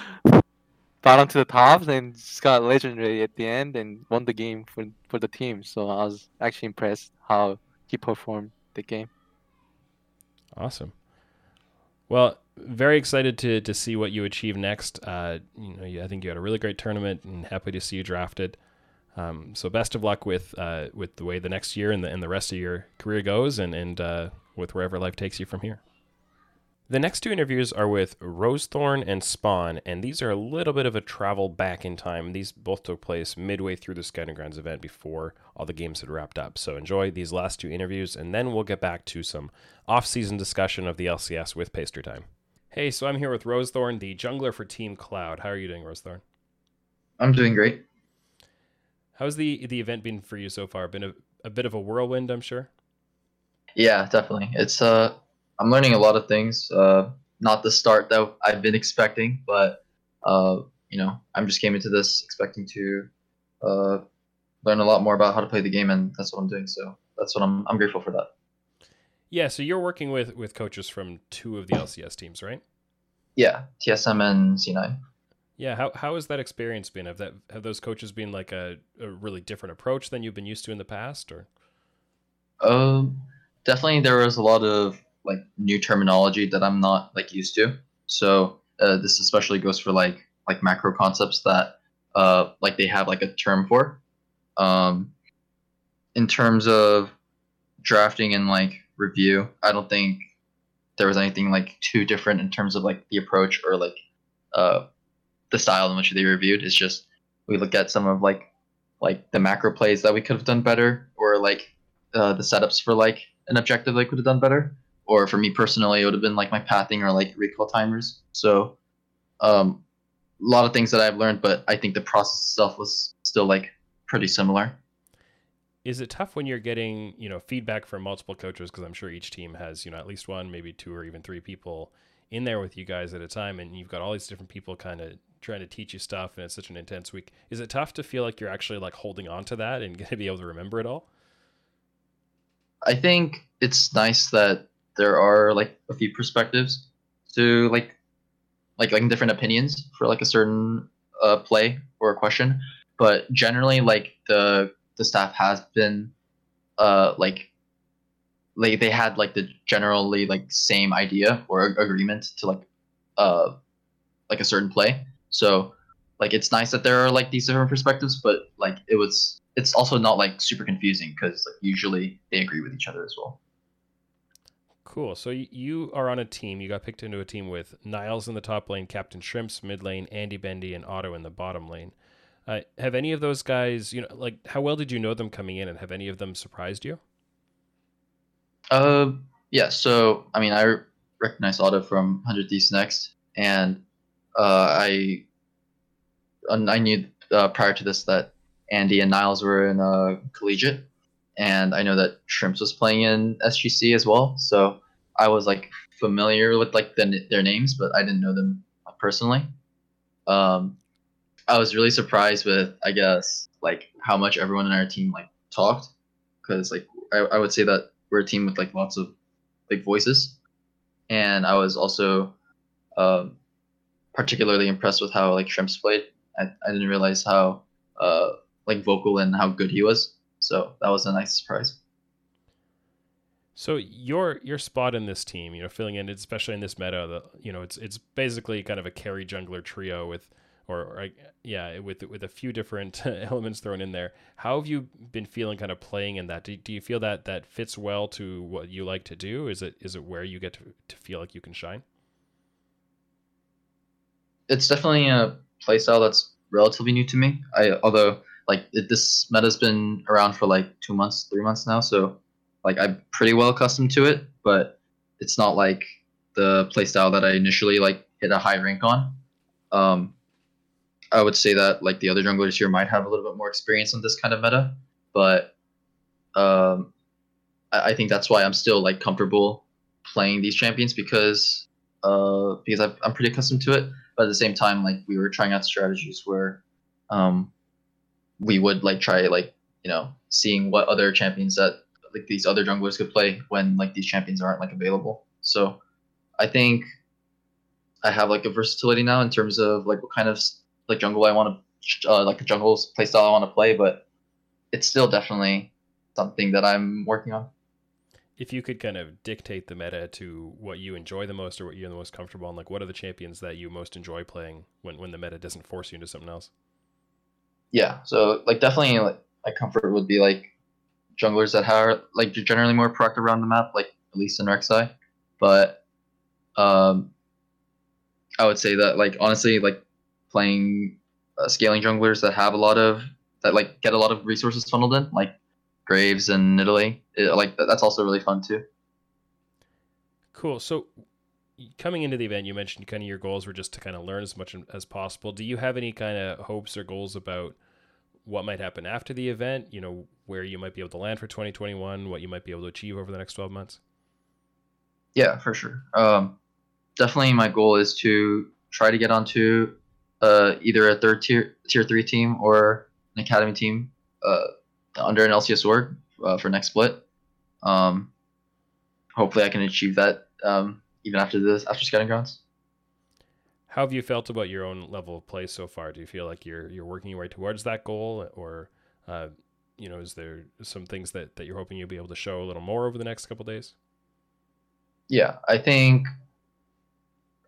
bottom to the top, and just got legendary at the end and won the game for for the team. So I was actually impressed how he performed the game. Awesome. Well, very excited to to see what you achieve next. Uh, you know, I think you had a really great tournament, and happy to see you drafted. Um, so best of luck with uh, with the way the next year and the and the rest of your career goes, and and uh, with wherever life takes you from here. The next two interviews are with Rosethorn and Spawn, and these are a little bit of a travel back in time. These both took place midway through the Scouting Grounds event before all the games had wrapped up. So enjoy these last two interviews, and then we'll get back to some off-season discussion of the LCS with Pastrytime. Hey, so I'm here with Rosethorn, the jungler for Team Cloud. How are you doing, Rosethorn? I'm doing great. How's the the event been for you so far? Been a, a bit of a whirlwind, I'm sure. Yeah, definitely. It's uh, I'm learning a lot of things. Uh, not the start that I've been expecting, but uh, you know, I'm just came into this expecting to uh, learn a lot more about how to play the game, and that's what I'm doing. So that's what I'm. I'm grateful for that. Yeah, so you're working with with coaches from two of the LCS teams, right? Yeah, TSM and C9. Yeah, how how has that experience been? Have that have those coaches been like a, a really different approach than you've been used to in the past, or? Um, definitely there was a lot of like new terminology that I'm not like used to. So uh, this especially goes for like like macro concepts that uh like they have like a term for. Um, in terms of drafting and like review, I don't think there was anything like too different in terms of like the approach or like uh the style in which they reviewed. It's just we look at some of like like the macro plays that we could have done better or like uh, the setups for like an objective I could have done better. Or for me personally, it would have been like my pathing or like recall timers. So, um, a lot of things that I've learned, but I think the process itself was still like pretty similar. Is it tough when you're getting you know feedback from multiple coaches? Because I'm sure each team has you know at least one, maybe two, or even three people in there with you guys at a time, and you've got all these different people kind of trying to teach you stuff, and it's such an intense week. Is it tough to feel like you're actually like holding on to that and going to be able to remember it all? I think it's nice that there are like a few perspectives to like like like different opinions for like a certain uh, play or a question. But generally, like the the staff has been uh like like they had like the generally like same idea or ag- agreement to like uh like a certain play. So like it's nice that there are like these different perspectives, but like it was it's also not like super confusing because like usually they agree with each other as well. Cool. So you are on a team. You got picked into a team with Niles in the top lane, Captain Shrimps mid lane, Andybendy, and Otto in the bottom lane. Uh, have any of those guys, you know, like how well did you know them coming in, and have any of them surprised you? Uh, yeah. So I mean, I recognize Otto from Hundred Thieves Next, and uh, I I knew uh, prior to this that Andy and Niles were in uh, collegiate, and I know that Shrimps was playing in SGC as well. So I was like familiar with like the, their names, but I didn't know them personally. Um, I was really surprised with I guess like how much everyone in our team like talked, because like I, I would say that we're a team with like lots of big voices, and I was also um, particularly impressed with how like Shrimps played. I, I didn't realize how uh, like vocal and how good he was. So that was a nice surprise. So your your spot in this team, you know, filling in, especially in this meta, the, you know, it's it's basically kind of a carry jungler trio with, or, or yeah, with with a few different elements thrown in there. How have you been feeling, kind of playing in that? Do, do you feel that that fits well to what you like to do? Is it is it where you get to, to feel like you can shine? It's definitely a playstyle that's relatively new to me. I although like it, this meta's been around for like two months, three months now, so like I'm pretty well accustomed to it, but it's not like the playstyle that I initially like hit a high rank on. Um, I would say that like the other junglers here might have a little bit more experience on this kind of meta, but um, I, I think that's why I'm still like comfortable playing these champions because uh, because i I'm pretty accustomed to it. But at the same time, like we were trying out strategies where um, we would like try like you know seeing what other champions that like these other junglers could play when like these champions aren't like available. So I think I have like a versatility now in terms of like what kind of like jungle I want to uh, like the jungle's playstyle I want to play, but it's still definitely something that I'm working on. If you could kind of dictate the meta to what you enjoy the most or what you're the most comfortable on, like what are the champions that you most enjoy playing when, when the meta doesn't force you into something else? Yeah, so like definitely like my comfort would be like junglers that are like generally more proactive around the map, like at least in Rek'Sai. But um, I would say that like honestly, like playing uh, scaling junglers that have a lot of that like get a lot of resources funneled in, like Graves and Nidalee, it, like that's also really fun too. Cool. So coming into the event, you mentioned kind of your goals were just to kind of learn as much as possible. Do you have any kind of hopes or goals about what might happen after the event? You know, where you might be able to land for 2021, what you might be able to achieve over the next 12 months? Yeah, for sure. Um, definitely, my goal is to try to get onto uh, either a third tier tier three team or an academy team uh, under an LCS org uh, for next split. Um, hopefully, I can achieve that um, even after this after scouting grounds. How have you felt about your own level of play so far? Do you feel like you're you're working your way towards that goal, or uh, you know, is there some things that, that you're hoping you'll be able to show a little more over the next couple days? Yeah, I think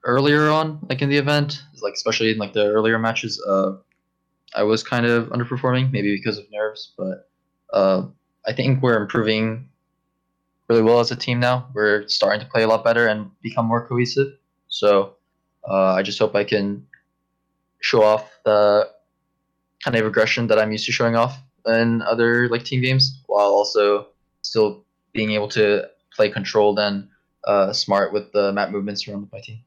earlier on, like in the event, like especially in like the earlier matches, uh, I was kind of underperforming, maybe because of nerves, but uh, I think we're improving really well as a team now. We're starting to play a lot better and become more cohesive. So uh, I just hope I can show off the kind of aggression that I'm used to showing off in other like team games, while also still being able to play controlled and uh, smart with the map movements around my team.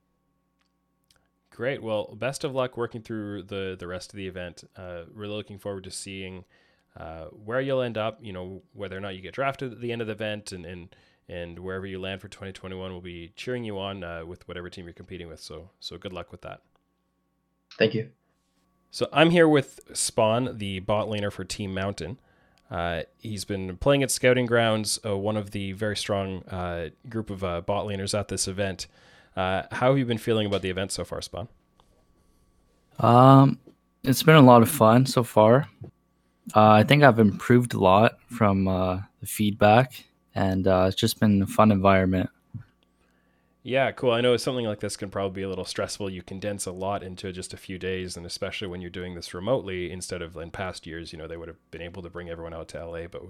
Great. Well, best of luck working through the the rest of the event. Uh, really looking forward to seeing uh, where you'll end up. You know whether or not you get drafted at the end of the event, and and and wherever you land for 2021, we'll be cheering you on uh, with whatever team you're competing with. So so good luck with that. Thank you. So I'm here with Spawn, the bot laner for Team Mountain. Uh, he's been playing at Scouting Grounds, uh, one of the very strong uh, group of uh, bot laners at this event. Uh, how have you been feeling about the event so far, Spawn? Um, it's been a lot of fun so far. Uh, I think I've improved a lot from the feedback, and it's just been a fun environment. Yeah, cool. I know something like this can probably be a little stressful. You condense a lot into just a few days, and especially when you're doing this remotely instead of in past years, you know, they would have been able to bring everyone out to LA, but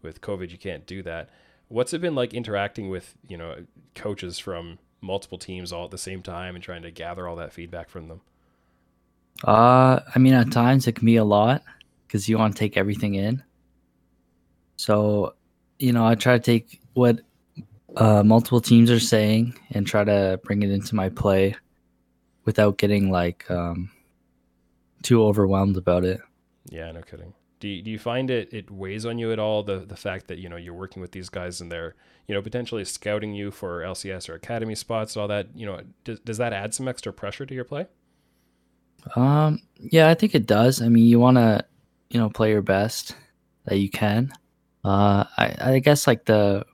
with COVID, you can't do that. What's it been like interacting with, you know, coaches from multiple teams all at the same time and trying to gather all that feedback from them? Uh, I mean, at times it can be a lot because you want to take everything in. So, you know, I try to take what uh, multiple teams are saying and try to bring it into my play without getting like um, too overwhelmed about it. Yeah, no kidding. Do you, do you find it it weighs on you at all the the fact that you know you're working with these guys and they're you know potentially scouting you for LCS or academy spots and all that you know does, does that add some extra pressure to your play? Um yeah, I think it does. I mean, you want to you know play your best that you can. Uh I I guess like the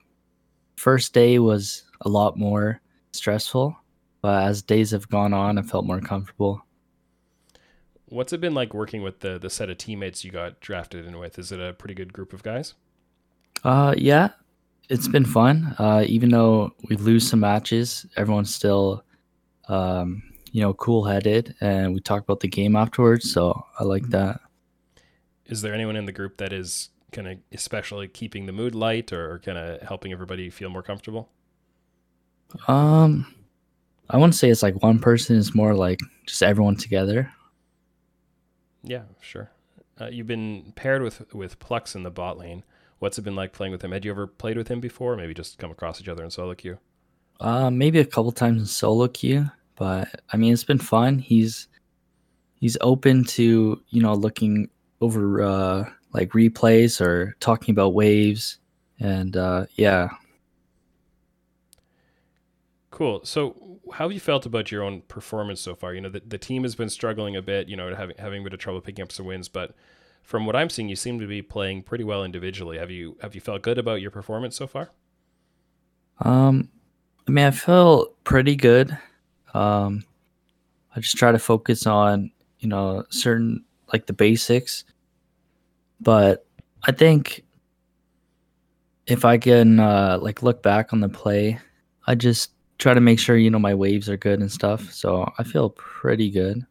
first day was a lot more stressful, but as days have gone on, I felt more comfortable. What's it been like working with the the set of teammates you got drafted in with? Is it a pretty good group of guys? Uh, yeah, it's been fun. Uh, even though we lose some matches, everyone's still, um, you know, cool headed, and we talk about the game afterwards. So I like that. Is there anyone in the group that is kind of especially keeping the mood light or, kind of helping everybody feel more comfortable? Um, I wouldn't say it's like one person. It's more like just everyone together. Yeah, sure. Uh, you've been paired with with Plux in the bot lane. What's it been like playing with him? Had you ever played with him before? Maybe just come across each other in solo queue. Uh, maybe a couple times in solo queue, but I mean it's been fun. He's he's open to you know looking over uh, like replays or talking about waves, and uh, yeah, Cool. So, how have you felt about your own performance so far? You know, the, the team has been struggling a bit, you know, having having a bit of trouble picking up some wins, but from what I'm seeing, you seem to be playing pretty well individually. Have you have you felt good about your performance so far? Um, I mean, I feel pretty good. Um, I just try to focus on you know certain like the basics, but I think if I can uh, like look back on the play, I just try to make sure you know my waves are good and stuff. So I feel pretty good.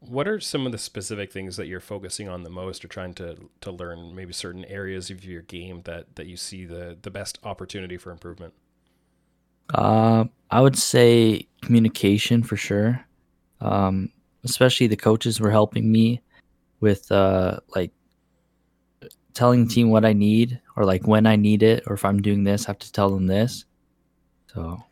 What are some of the specific things that you're focusing on the most, or trying to to learn? Maybe certain areas of your game that that you see the the best opportunity for improvement. Uh, I would say communication for sure. Um, especially the coaches were helping me with uh, like telling the team what I need or like when I need it, or if I'm doing this, I have to tell them this. So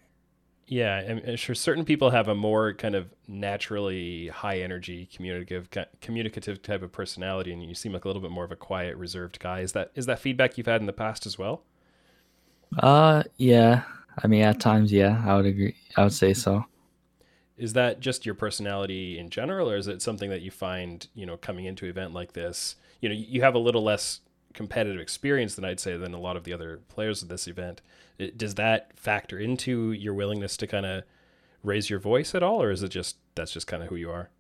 Yeah, I'm I'm sure certain people have a more kind of naturally high energy, communicative, communicative type of personality, and you seem like a little bit more of a quiet, reserved guy. Is that is that feedback you've had in the past as well? Uh, yeah. I mean, at times, yeah, I would agree. I would say so. Is that just your personality in general, or is it something that you find, you know, coming into an event like this? You know, you have a little less competitive experience than I'd say than a lot of the other players at this event. Does that factor into your willingness to kind of raise your voice at all, or is it just that's just kind of who you are?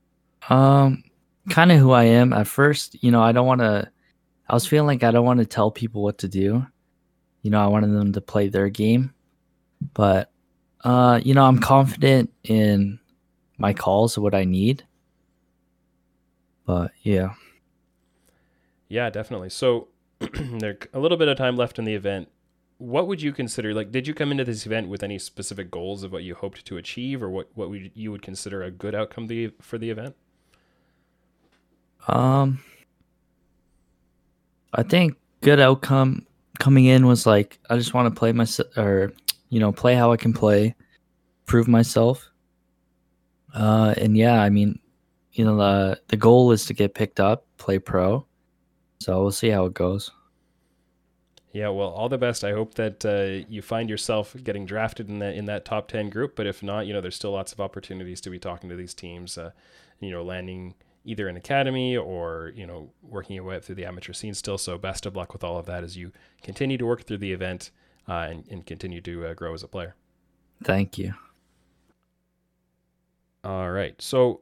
Um, kind of who I am. At first, you know, I don't want to. I was feeling like I don't want to tell people what to do. You know, I wanted them to play their game, but uh, you know, I'm confident in my calls what I need. But yeah. Yeah, definitely. So there's a little bit of time left in the event. What would you consider like did you come into this event with any specific goals of what you hoped to achieve or what what would you would consider a good outcome the, for the event? Um I think good outcome coming in was like I just want to play my or you know, play how I can play, prove myself. Uh and yeah, I mean, you know, the the goal is to get picked up, play pro. So we'll see how it goes. Yeah, well, all the best. I hope that uh, you find yourself getting drafted in that in that top ten group. But if not, you know, there's still lots of opportunities to be talking to these teams. Uh, you know, landing either an academy or you know working your way up through the amateur scene still. So best of luck with all of that as you continue to work through the event uh, and, and continue to uh, grow as a player. Thank you. All right, so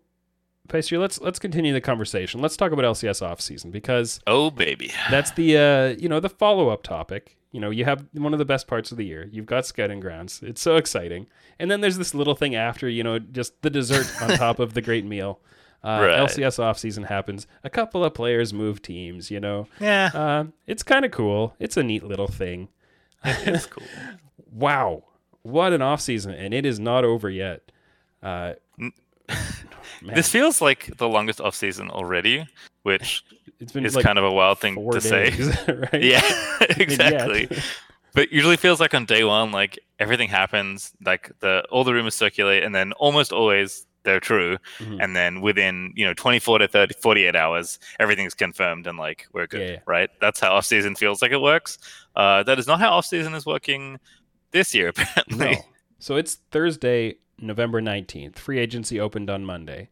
Pastry, let's let's continue the conversation. Let's talk about LCS offseason because oh baby, that's the uh, you know the follow up topic. You know, you have one of the best parts of the year. You've got scouting grounds. It's so exciting, and then there's this little thing after. You know, just the dessert on top of the great meal. Uh, Right. LCS offseason happens. A couple of players move teams. You know, yeah, uh, it's kind of cool. It's a neat little thing. it's cool. Wow, what an offseason, and it is not over yet. Uh, This feels like the longest off season already, which it's been is like kind of a wild thing to say. right? Yeah, exactly. but usually feels like on day one, like everything happens, like the all the rumors circulate, and then almost always they're true, Mhm. and then within you know 24 to 30, 48 hours, everything's confirmed, and like we're good, Yeah. right? That's how off season feels like it works. Uh, that is not how off season is working this year, apparently. No. So it's Thursday, November 19th. Free agency opened on Monday.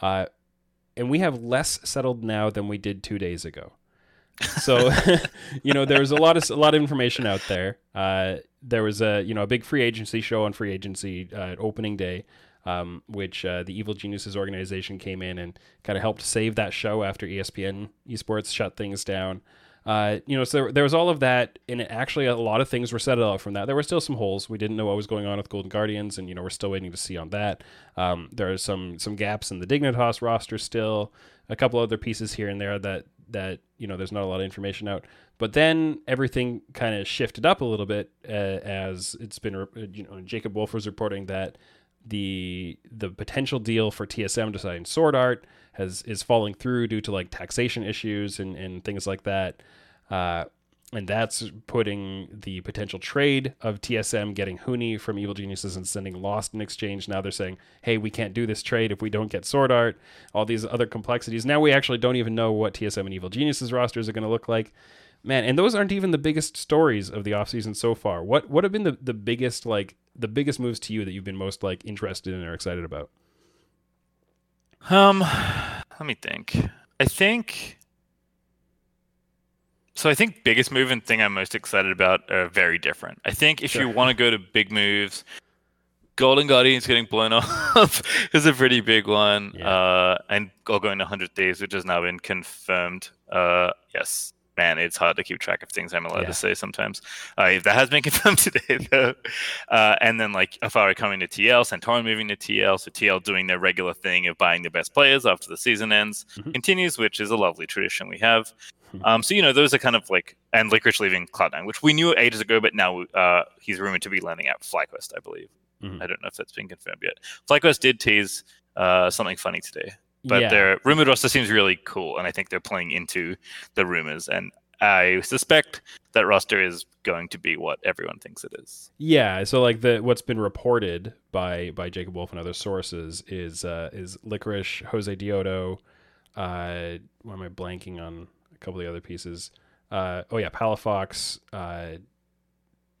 Uh, and we have less settled now than we did two days ago. So, you know, there was a lot of a lot of information out there. Uh, there was a you know a big free agency show on free agency uh, opening day, um, which uh, the Evil Geniuses organization came in and kind of helped save that show after ESPN esports shut things down. Uh, you know, so there, was all of that, and actually a lot of things were settled out from that. There were still some holes. We didn't know what was going on with Golden Guardians, and you know we're still waiting to see on that. Um, there are some some gaps in the Dignitas roster still, a couple other pieces here and there that that you know there's not a lot of information out. But then everything kind of shifted up a little bit uh, as it's been you know Jacob Wolf was reporting that the the potential deal for TSM to sign SwordArt has is falling through due to like taxation issues and, and things like that. Uh, and that's putting the potential trade of TSM getting Huni from Evil Geniuses and sending Lost in exchange. Now they're saying, hey, we can't do this trade if we don't get SwordArt, all these other complexities. Now we actually don't even know what TSM and Evil Geniuses rosters are going to look like. Man, and those aren't even the biggest stories of the offseason so far. What what have been the, the biggest like the biggest moves to you that you've been most like interested in or excited about? Um, let me think. I think. So I think biggest move and thing I'm most excited about are very different. I think if Sure. you want to go to big moves, Golden Guardians getting blown off is a pretty big one. Yeah. Uh, and all going to 100 Thieves, which has now been confirmed. Uh, yes. Man, it's hard to keep track of things I'm allowed Yeah. to say sometimes. Uh, that has been confirmed today, though. Uh, and then like Alphari coming to TL, Santorin moving to TL, so TL doing their regular thing of buying the best players after the season ends Mhm. continues, which is a lovely tradition we have. Mhm. Um, so you know those are kind of like and Licorice leaving Cloud9, which we knew ages ago, but now uh, he's rumored to be landing at FlyQuest, I believe. Mhm. I don't know if that's been confirmed yet. FlyQuest did tease uh, something funny today, but yeah. their rumored roster seems really cool, and I think they're playing into the rumors. And I suspect that roster is going to be what everyone thinks it is. Yeah, so like the what's been reported by by Jacob Wolf and other sources is uh, is Licorice, Josedeodo, uh, why am I blanking on a couple of the other pieces? Uh, oh yeah, Palafox, uh,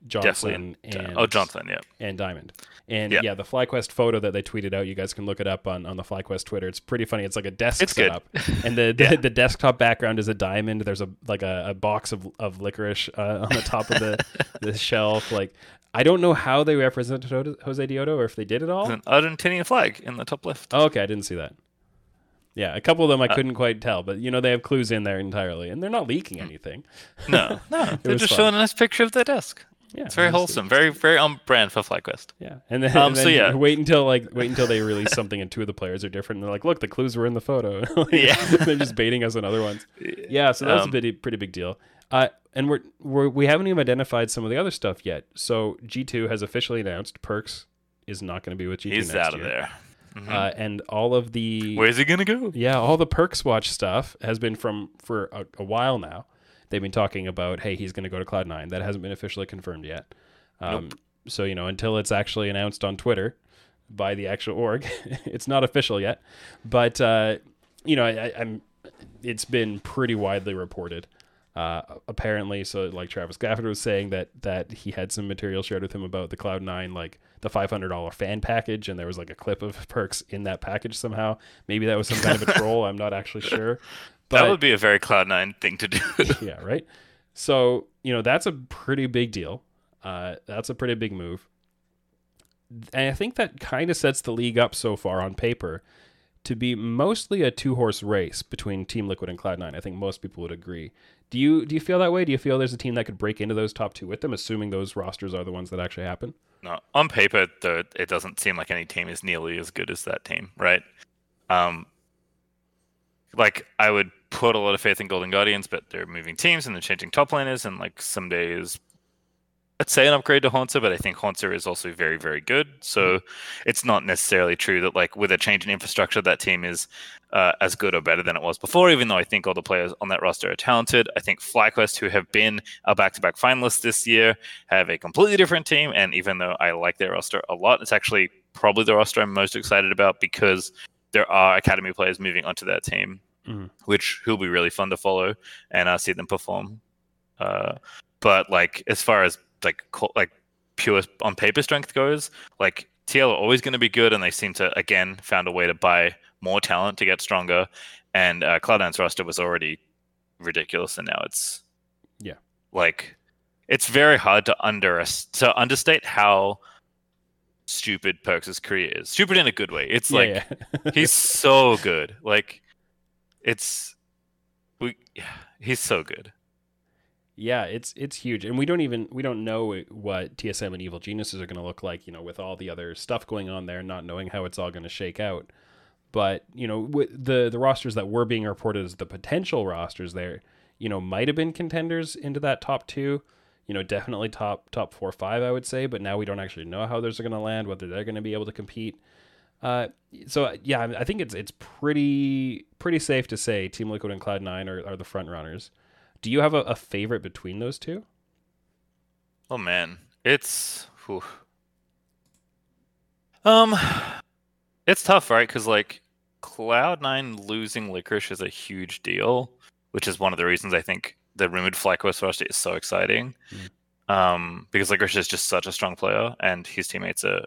Johnsun, Definitely. and oh, Johnsun, yeah. and Diamond. And yeah. Yeah. the FlyQuest photo that they tweeted out, you guys can look it up on, on the FlyQuest Twitter. It's pretty funny. It's like a desk It's good. setup, and the, the Yeah. the desktop background is a diamond. There's a like a, a box of, of licorice uh, on the top of the the shelf. Like I don't know how they represented Josedeodo or if they did it all. There's an Argentinian flag in the top left. Oh, okay, I didn't see that. Yeah, a couple of them I Uh, couldn't quite tell, but you know they have clues in there entirely, and they're not leaking anything. No, no, they're just fun. showing a nice picture of their desk. Yeah, It's very wholesome, very very on brand for FlyQuest. Yeah, and then, Um, and so yeah. wait until like wait until they release something and two of the players are different. And they're like, look, the clues were in the photo. Like, Yeah. they're just baiting us on other ones. Yeah, so that was a Um, pretty pretty big deal. Uh, and we're, we're we haven't even identified some of the other stuff yet. So G two has officially announced Perkz is not going to be with G two. He's out of year. there. Mhm. Uh, and all of the Where's he gonna go? yeah, all the Perkz Watch stuff has been from for a, a while now. They've been talking about, hey, he's going to go to Cloud Nine. That hasn't been officially confirmed yet. Um, So you know, until it's actually announced on Twitter by the actual org, it's not official yet. But uh, you know, I, I'm. It's been pretty widely reported. Uh, apparently, so like Travis Gafford was saying that that he had some material shared with him about the Cloud Nine, like the five hundred dollar fan package, and there was like a clip of Perkz in that package somehow. Maybe that was some kind of a troll. I'm not actually sure. But that would be a very Cloud Nine thing to do. yeah, right. So you know that's a pretty big deal. Uh, that's a pretty big move, and I think that kind of sets the league up so far on paper to be mostly a two horse race between Team Liquid and Cloud Nine. I think most people would agree. Do you do you feel that way? Do you feel there's a team that could break into those top two with them, assuming those rosters are the ones that actually happen? no, on paper, though, it doesn't seem like any team is nearly as good as that team, right? Um, like I would put a lot of faith in Golden Guardians, but they're moving teams and they're changing top laners, and like some days, I'd say an upgrade to Hauntzer, but I think Hauntzer is also very, very good. So it's not necessarily true that like with a change in infrastructure, that team is uh, as good or better than it was before. Even though I think all the players on that roster are talented, I think FlyQuest, who have been a back-to-back finalist this year, have a completely different team. And even though I like their roster a lot, it's actually probably the roster I'm most excited about because there are academy players moving onto that team, Mhm. which will be really fun to follow and uh, see them perform. Uh, but like as far as like co- like pure on paper strength goes, like TL are always going to be good, and they seem to again found a way to buy more talent to get stronger. And uh, Cloud9's roster was already ridiculous, and now it's Yeah. like it's very hard to under to understate how stupid Perkz' career is. Stupid in a good way. It's like yeah, yeah. he's so good. Like it's we he's so good. Yeah, it's it's huge, and we don't even we don't know what TSM and Evil Geniuses are going to look like. You know, with all the other stuff going on there, not knowing how it's all going to shake out. But you know, the the rosters that were being reported as the potential rosters there, you know, might have been contenders into that top two. You know, definitely top top four five, I would say. But now we don't actually know how those are going to land, whether they're going to be able to compete. Uh, so yeah, I think it's it's pretty pretty safe to say Team Liquid and Cloud Nine are, are the front runners. Do you have a, a favorite between those two? Oh man, it's whew. um, it's tough, right? Because like Cloud Nine losing Licorice is a huge deal, which is one of the reasons I think the rumored FlyQuest roster is so exciting. Mm. Um, because Licorice is just such a strong player, and his teammates are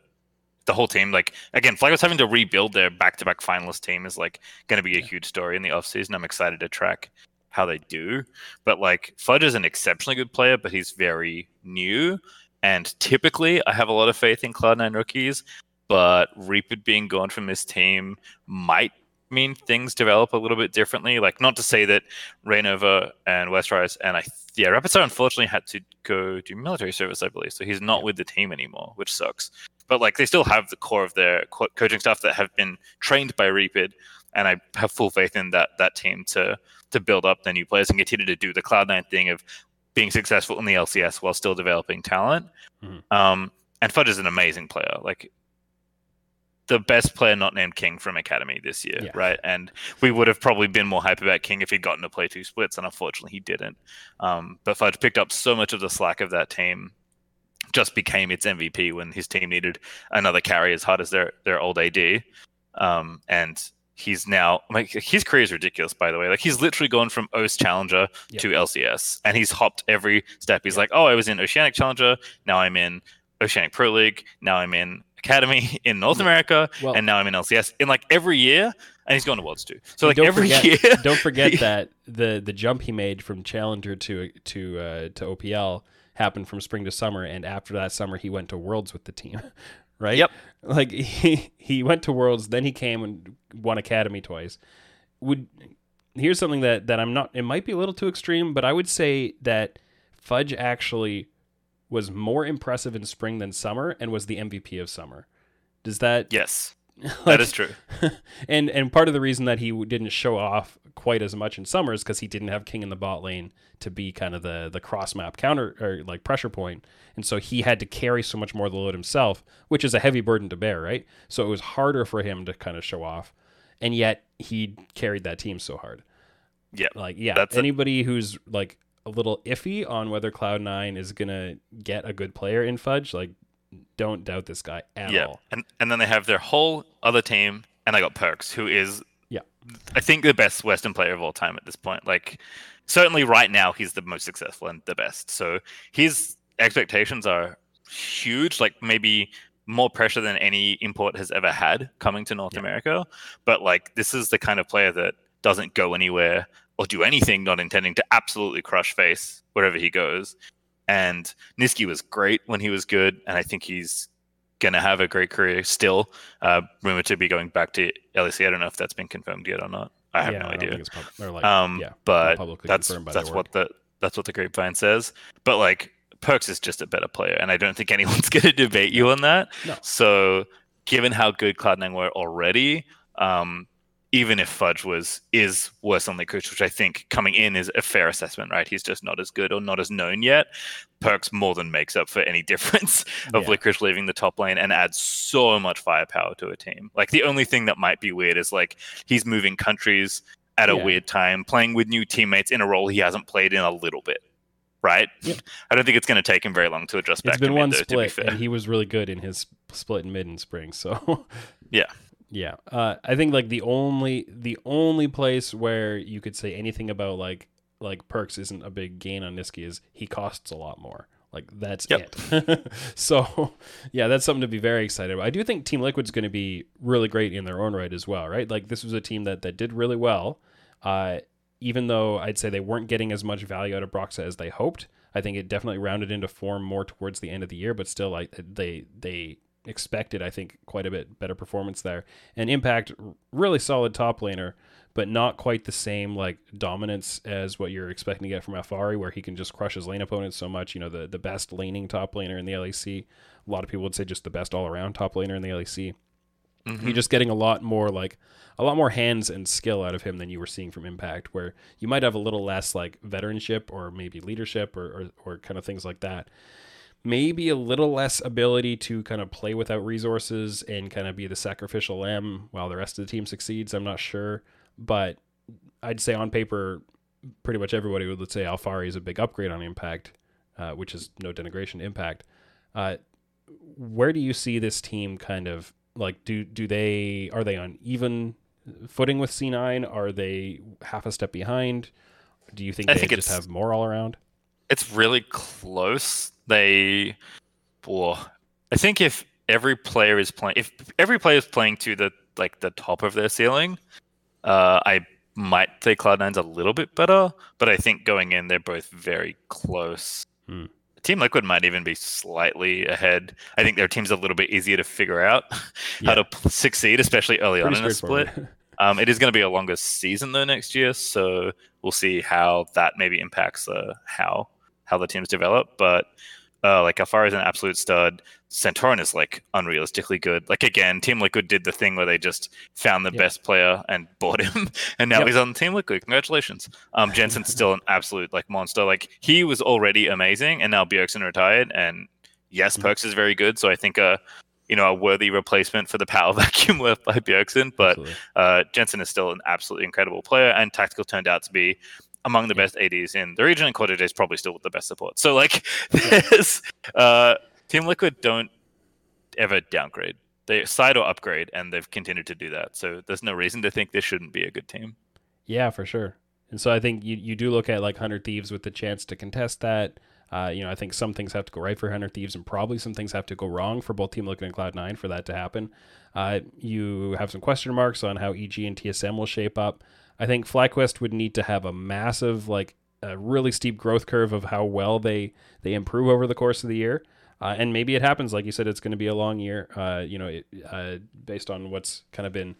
the whole team. Like again, FlyQuest having to rebuild their back-to-back finalist team is like going to be a huge story in the offseason. I'm excited to track how they do. But like Fudge is an exceptionally good player, but he's very new. And typically, I have a lot of faith in Cloud9 rookies. But Reapered being gone from this team might mean things develop a little bit differently. Like, not to say that Rainover and Westrice and I, yeah, Rapidstar unfortunately had to go do military service, I believe. So he's not with the team anymore, which sucks. But like, they still have the core of their co- coaching staff that have been trained by Reapered, and I have full faith in that that team to to build up the new players and continue to do the Cloud9 thing of being successful in the LCS while still developing talent. Mhm. Um, and Fudge is an amazing player. Like the best player not named King from Academy this year, Yeah. right? And we would have probably been more hype about King if he'd gotten to play two splits, and unfortunately he didn't. Um, but Fudge picked up so much of the slack of that team, just became its MVP when his team needed another carry as hard as their their old AD. Um, and he's now like his career is ridiculous, by the way. Like he's literally gone from OS Challenger Yeah. to LCS, and he's hopped every step. He's Yeah. like, oh, I was in Oceanic Challenger, now I'm in Oceanic Pro League, now I'm in Academy in North America, Well, and now I'm in LCS. In like every year, and he's going to Worlds too. So like don't every forget- year, don't forget that the the jump he made from Challenger to to uh, to OPL happened from spring to summer, and after that summer he went to Worlds with the team, right? Yep. Like he he went to Worlds, then he came and won Academy twice. Would here's something that that I'm not. It might be a little too extreme, but I would say that Fudge actually was more impressive in spring than summer, and was the MVP of summer. Does that yes, like- that is true. and and part of the reason that he didn't show off quite as much in summer is because he didn't have King in the bot lane to be kind of the the cross map counter or like pressure point, and so he had to carry so much more of the load himself, which is a heavy burden to bear, right? So it was harder for him to kind of show off, and yet he carried that team so hard. Yep. Like yeah, anybody who's like a little iffy on whether Cloud Nine is gonna get a good player in Fudge, like don't doubt this guy at yeah, all. and and then they have their whole other team, and I got Perkz, who is Yeah. I think the best Western player of all time at this point. Like certainly right now he's the most successful and the best. So his expectations are huge, like maybe more pressure than any import has ever had coming to North Yeah. America. But like this is the kind of player that doesn't go anywhere or do anything not intending to absolutely crush face wherever he goes. And Nisqy was great when he was good, and I think he's gonna have a great career still. Uh, rumored to be going back to LEC. I don't know if that's been confirmed yet or not. I have yeah, no I idea. pub- like, um, yeah, but that's that's what the that's what the grapevine says. But like Perkz is just a better player, and I don't think anyone's gonna debate you on that. No. So given how good Cloud9 were already, um, even if Fudge was is worse than Licorice, which I think coming in is a fair assessment, right? He's just not as good or not as known yet. Perkz more than makes up for any difference of Yeah. Licorice leaving the top lane and adds so much firepower to a team. Like the only thing that might be weird is like he's moving countries at a Yeah. weird time, playing with new teammates in a role he hasn't played in a little bit. Right? Yep. I don't think it's going to take him very long to adjust back It's been to one mid, though, split, and he was really good in his split in mid and spring. So Yeah. Yeah. Uh, I think like the only the only place where you could say anything about like like Perkz isn't a big gain on Nisqy is he costs a lot more. Like that's Yep. it. so yeah, that's something to be very excited about. I do think Team Liquid's going to be really great in their own right as well, right? Like this was a team that that did really well. Uh, even though I'd say they weren't getting as much value out of Broxa as they hoped, I think it definitely rounded into form more towards the end of the year. But still, like they they expected, I think, quite a bit better performance there. And Impact, really solid top laner, but not quite the same like dominance as what you're expecting to get from Alphari, where he can just crush his lane opponents so much. You know, the the best laning top laner in the LEC. A lot of people would say just the best all around top laner in the LEC. Mhm. You're just getting a lot more like a lot more hands and skill out of him than you were seeing from Impact, where you might have a little less like veteranship or maybe leadership or, or, or kind of things like that. Maybe a little less ability to kind of play without resources and kind of be the sacrificial lamb while the rest of the team succeeds. I'm not sure, but I'd say on paper, pretty much everybody would say Alphari is a big upgrade on Impact, uh, which is no denigration to Impact. Uh, where do you see this team kind of like do do they are they on even footing with C9? Are they half a step behind? Do you think I they think just have more all around? it's really close. They, well, I think if every player is playing, if every player is playing to the like the top of their ceiling, uh, I might say Cloud9's a little bit better, but I think going in they're both very close. Hmm. Team Liquid might even be slightly ahead. I think their team's a little bit easier to figure out Yeah. how to p- succeed, especially early Pretty on in a split. Um, it is going to be a longer season though next year, so we'll see how that maybe impacts uh, how how the teams develop. But uh, like Alphari is an absolute stud. Santorin is like unrealistically good. Like again, Team Liquid did the thing where they just found the Yeah. best player and bought him, and now Yep. he's on Team Liquid. Congratulations. Um, Jensen's still an absolute like monster. Like he was already amazing, and now Bjergsen retired, and yes, Mhm. Perkz is very good. So I think a you know a worthy replacement for the power vacuum left by Bjergsen, but uh, Jensen is still an absolutely incredible player, and Tactical turned out to be among the Yeah. best ADs in the region, and CoreJJ is probably still the best support. So, like, there's, uh, Team Liquid don't ever downgrade. They side or upgrade, and they've continued to do that. So, there's no reason to think this shouldn't be a good team. Yeah, for sure. And so I think you, you do look at like Hundred Thieves with the chance to contest that. Uh, you know, I think some things have to go right for Hundred Thieves, and probably some things have to go wrong for both Team Liquid and Cloud Nine for that to happen. Uh, you have some question marks on how EG and TSM will shape up. I think FlyQuest would need to have a massive, like, a really steep growth curve of how well they they improve over the course of the year. Uh, and maybe it happens, like you said, it's going to be a long year. Uh, you know, it, uh, based on what's kind of been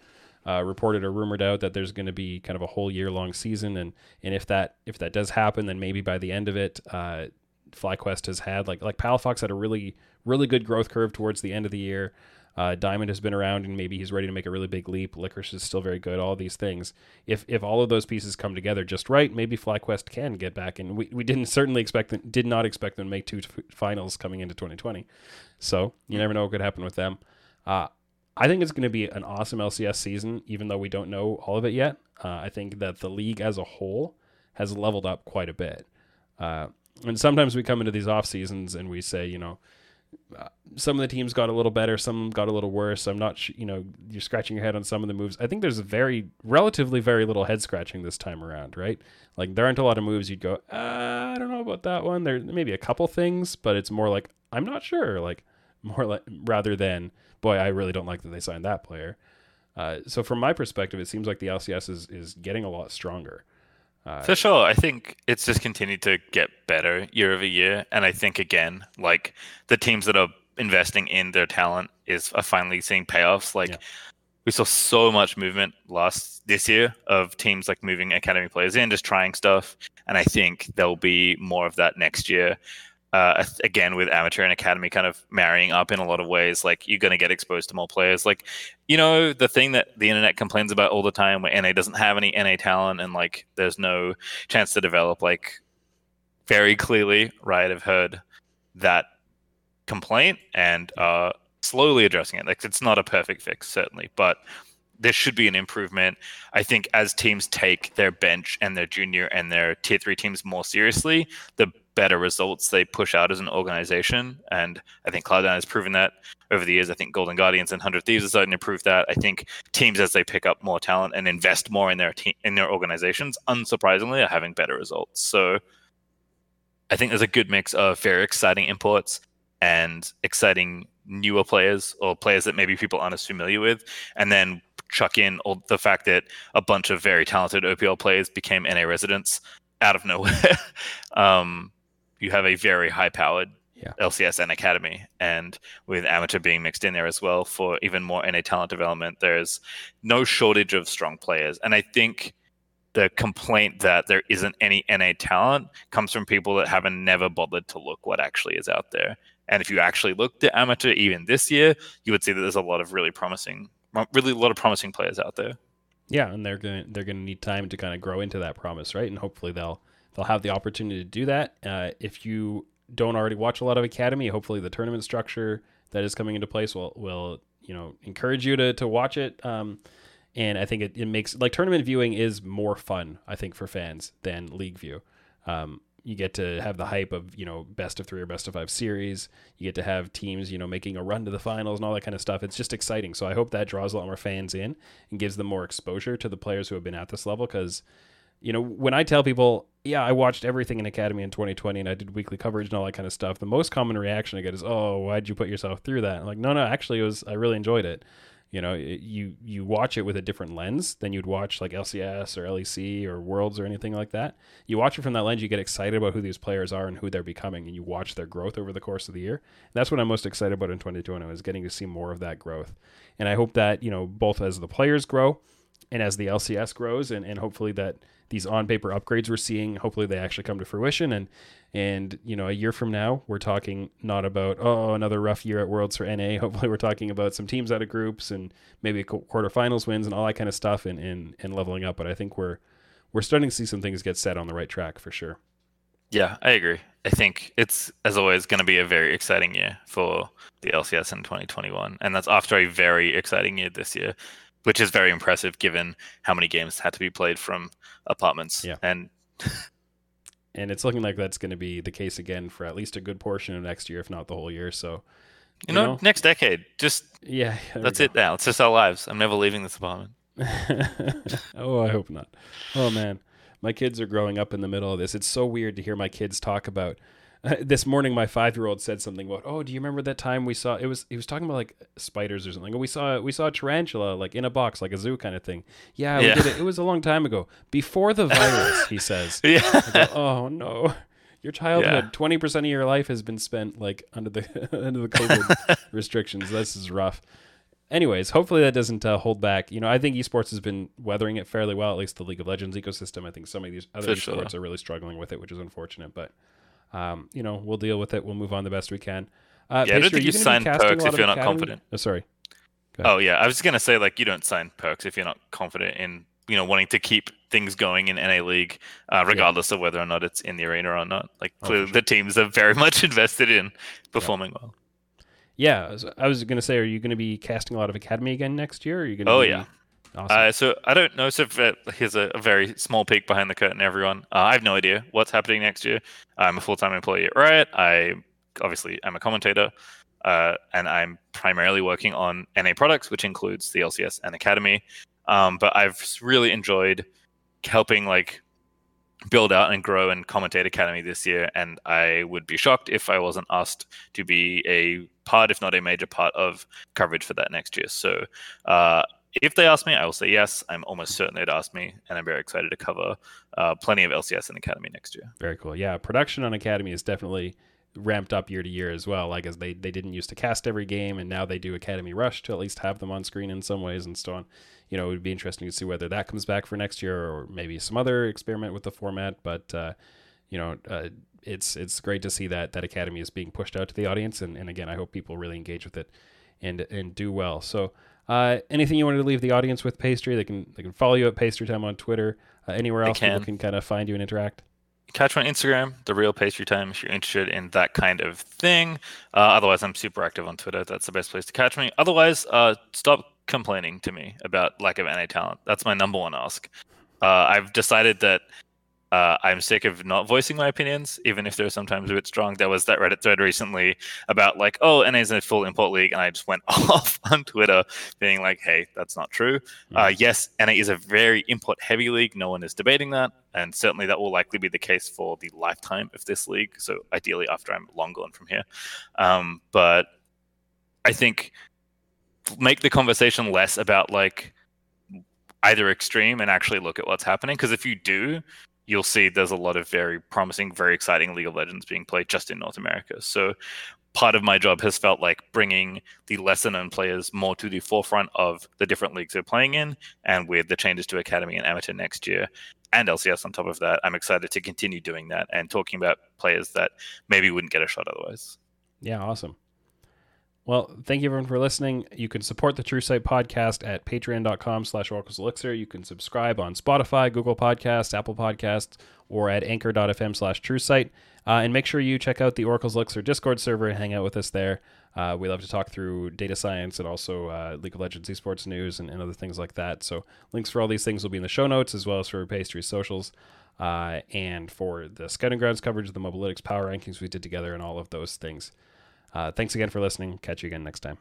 uh, reported or rumored out that there's going to be kind of a whole year long season, and and if that if that does happen, then maybe by the end of it, uh, FlyQuest has had like like Palafox had a really really good growth curve towards the end of the year. Uh, Diamond has been around, and maybe he's ready to make a really big leap. Licorice is still very good. All these things, if if all of those pieces come together just right, maybe FlyQuest can get back. And we, we didn't certainly expect them, did not expect them to make two finals coming into 2020. So you never know what could happen with them. Uh, I think it's going to be an awesome LCS season, even though we don't know all of it yet. Uh, I think that the league as a whole has leveled up quite a bit. Uh, and sometimes we come into these off seasons and we say, you know, some of the teams got a little better, some got a little worse. I'm not, sh- you know, you're scratching your head on some of the moves. I think there's very, relatively, very little head scratching this time around, right? Like there aren't a lot of moves you'd go, uh, I don't know about that one. There maybe a couple things, but it's more like I'm not sure. Like more like rather than boy, I really don't like that they signed that player. Uh, so from my perspective, it seems like the LCS is is getting a lot stronger. Uh, For sure. I think it's just continued to get better year over year. And I think again, like the teams that are investing in their talent is are finally seeing payoffs. Like Yeah. we saw so much movement last this year of teams like moving academy players in, just trying stuff. And I think there'll be more of that next year. Uh, again, with amateur and academy kind of marrying up in a lot of ways, like you're going to get exposed to more players. Like, you know, the thing that the internet complains about all the time, where NA doesn't have any NA talent and like there's no chance to develop. Like, very clearly, Riot have heard that complaint and slowly addressing it. Like, it's not a perfect fix, certainly, but there should be an improvement. I think as teams take their bench and their junior and their tier three teams more seriously, the better results they push out as an organization. And I think Cloud9 has proven that over the years. I think Golden Guardians and Hundred Thieves are starting to prove that. I think teams as they pick up more talent and invest more in their team in their organizations, unsurprisingly, are having better results. So I think there's a good mix of very exciting imports and exciting newer players or players that maybe people aren't as familiar with, and then chuck in all the fact that a bunch of very talented OPL players became NA residents out of nowhere. um, you have a very high-powered Yeah. LCS and Academy, and with amateur being mixed in there as well for even more NA talent development, there's no shortage of strong players. And I think the complaint that there isn't any NA talent comes from people that haven't never bothered to look what actually is out there. And if you actually looked at amateur even this year, you would see that there's a lot of really promising, really a lot of promising players out there. Yeah, and they're gonna they're gonna need time to kind of grow into that promise, right? And hopefully they'll they'll have the opportunity to do that. Uh, if you don't already watch a lot of academy, hopefully the tournament structure that is coming into place will will you know encourage you to to watch it. Um, and I think it, it makes like tournament viewing is more fun, I think, for fans than league view. Um, you get to have the hype of you know best of three or best of five series. You get to have teams you know making a run to the finals and all that kind of stuff. It's just exciting. So I hope that draws a lot more fans in and gives them more exposure to the players who have been at this level. Because you know when I tell people, yeah, I watched everything in Academy in 2020 and I did weekly coverage and all that kind of stuff. The most common reaction I get is, "Oh, why'd you put yourself through that?" I'm like, no, no, actually, it was I really enjoyed it you know you you watch it with a different lens than you'd watch like lcs or lec or worlds or anything like that you watch it from that lens you get excited about who these players are and who they're becoming and you watch their growth over the course of the year and that's what i'm most excited about in 2020 is getting to see more of that growth and i hope that you know both as the players grow and as the lcs grows and, and hopefully that these on paper upgrades we're seeing hopefully they actually come to fruition. And and you know a year from now we're talking not about oh another rough year at worlds for na hopefully we're talking about some teams out of groups and maybe quarterfinals wins and all that kind of stuff and, and and leveling up. But i think we're we're starting to see some things get set on the right track for sure. Yeah i agree. I think it's as always going to be a very exciting year for the lcs in 2021 and that's after a very exciting year this year which is very impressive given how many games had to be played from apartments. Yeah. And and it's looking like that's going to be the case again for at least a good portion of next year, if not the whole year. So, you, you know, know, next decade, just yeah, that's it now. It's just our lives. I'm never leaving this apartment. oh, I hope not. Oh man, my kids are growing up in the middle of this. It's so weird to hear my kids talk about this morning my five year old said something about oh do you remember that time we saw it was he was talking about like spiders or something we saw we saw a tarantula like in a box like a zoo kind of thing yeah, yeah. we did it it was a long time ago before the virus he says yeah go, oh no your childhood twenty yeah. percent of your life has been spent like under the under the COVID restrictions. This is rough. Anyways, hopefully that doesn't uh, hold back. You know, I think esports has been weathering it fairly well. At least the League of Legends ecosystem. I think some of these other For esports sure. are really struggling with it, which is unfortunate. But um, you know, we'll deal with it. We'll move on the best we can. Uh, yeah, I don't think you, sign Perkz if you're not confident. Oh, sorry. Oh yeah, I was gonna say like you don't sign Perkz if you're not confident in you know wanting to keep things going in NA League, uh, regardless yeah. of whether or not it's in the arena or not. Like oh, sure. the teams are very much invested in performing yeah. well. Yeah, I was gonna say, are you gonna be casting a lot of Academy again next year? Or are you gonna? Oh be... yeah, Awesome. Uh, so I don't know. So uh, here's a, a, very small peek behind the curtain, everyone. Uh, I have no idea what's happening next year. I'm a full-time employee at Riot. I obviously am a commentator, uh, and I'm primarily working on NA products, which includes the LCS and Academy. Um, but I've really enjoyed helping like build out and grow and commentate Academy this year, and I would be shocked if I wasn't asked to be a part, if not a major part, of coverage for that next year. So uh, if they ask me, I will say yes. I'm almost certain they'd ask me, and I'm very excited to cover uh, plenty of LCS and Academy next year. Very cool. Yeah, production on Academy is definitely ramped up year to year as well. Like as they they didn't used to cast every game, and now they do Academy Rush to at least have them on screen in some ways and so on. You know, it would be interesting to see whether that comes back for next year or maybe some other experiment with the format. But uh, you know, uh, it's it's great to see that that Academy is being pushed out to the audience, and, and again, I hope people really engage with it and and do well. So. Uh, anything you wanted to leave the audience with, Pastry? They can they can follow you at Pastry Time on Twitter. Uh, anywhere else can. people can kind of find you and interact. Catch me on Instagram, the real Pastry Time, if you're interested in that kind of thing. Uh, otherwise, I'm super active on Twitter. That's the best place to catch me. Otherwise, uh, stop complaining to me about lack of NA talent. That's my number one ask. Uh, I've decided that uh, I'm sick of not voicing my opinions, even if they're sometimes a bit strong. There was that Reddit thread recently about like, oh, NA is a full import league, and I just went off on Twitter being like, hey, that's not true. Mm-hmm. Uh, yes, NA is a very import heavy league. No one is debating that, and certainly that will likely be the case for the lifetime of this league. So ideally, after I'm long gone from here, um, but I think make the conversation less about like either extreme and actually look at what's happening because if you do you'll see there's a lot of very promising, very exciting League of Legends being played just in North America. So part of my job has felt like bringing the lesser known players more to the forefront of the different leagues they're playing in. And with the changes to Academy and Amateur next year, and LCS on top of that, I'm excited to continue doing that and talking about players that maybe wouldn't get a shot otherwise. Yeah, awesome. Well, thank you everyone for listening. You can support the True Sight podcast at patreon.com slash oracles elixir. You can subscribe on Spotify, Google Podcasts, Apple Podcasts, or at anchor.fm slash true sight. Uh, and make sure you check out the Oracles Elixir Discord server and hang out with us there. Uh, we love to talk through data science and also uh, League of Legends esports news and, and, other things like that. So links for all these things will be in the show notes as well as for Pastry socials. Uh, and for the scouting grounds coverage, the Mobalytics power rankings we did together, and all of those things. Uh, thanks again for listening. Catch you again next time.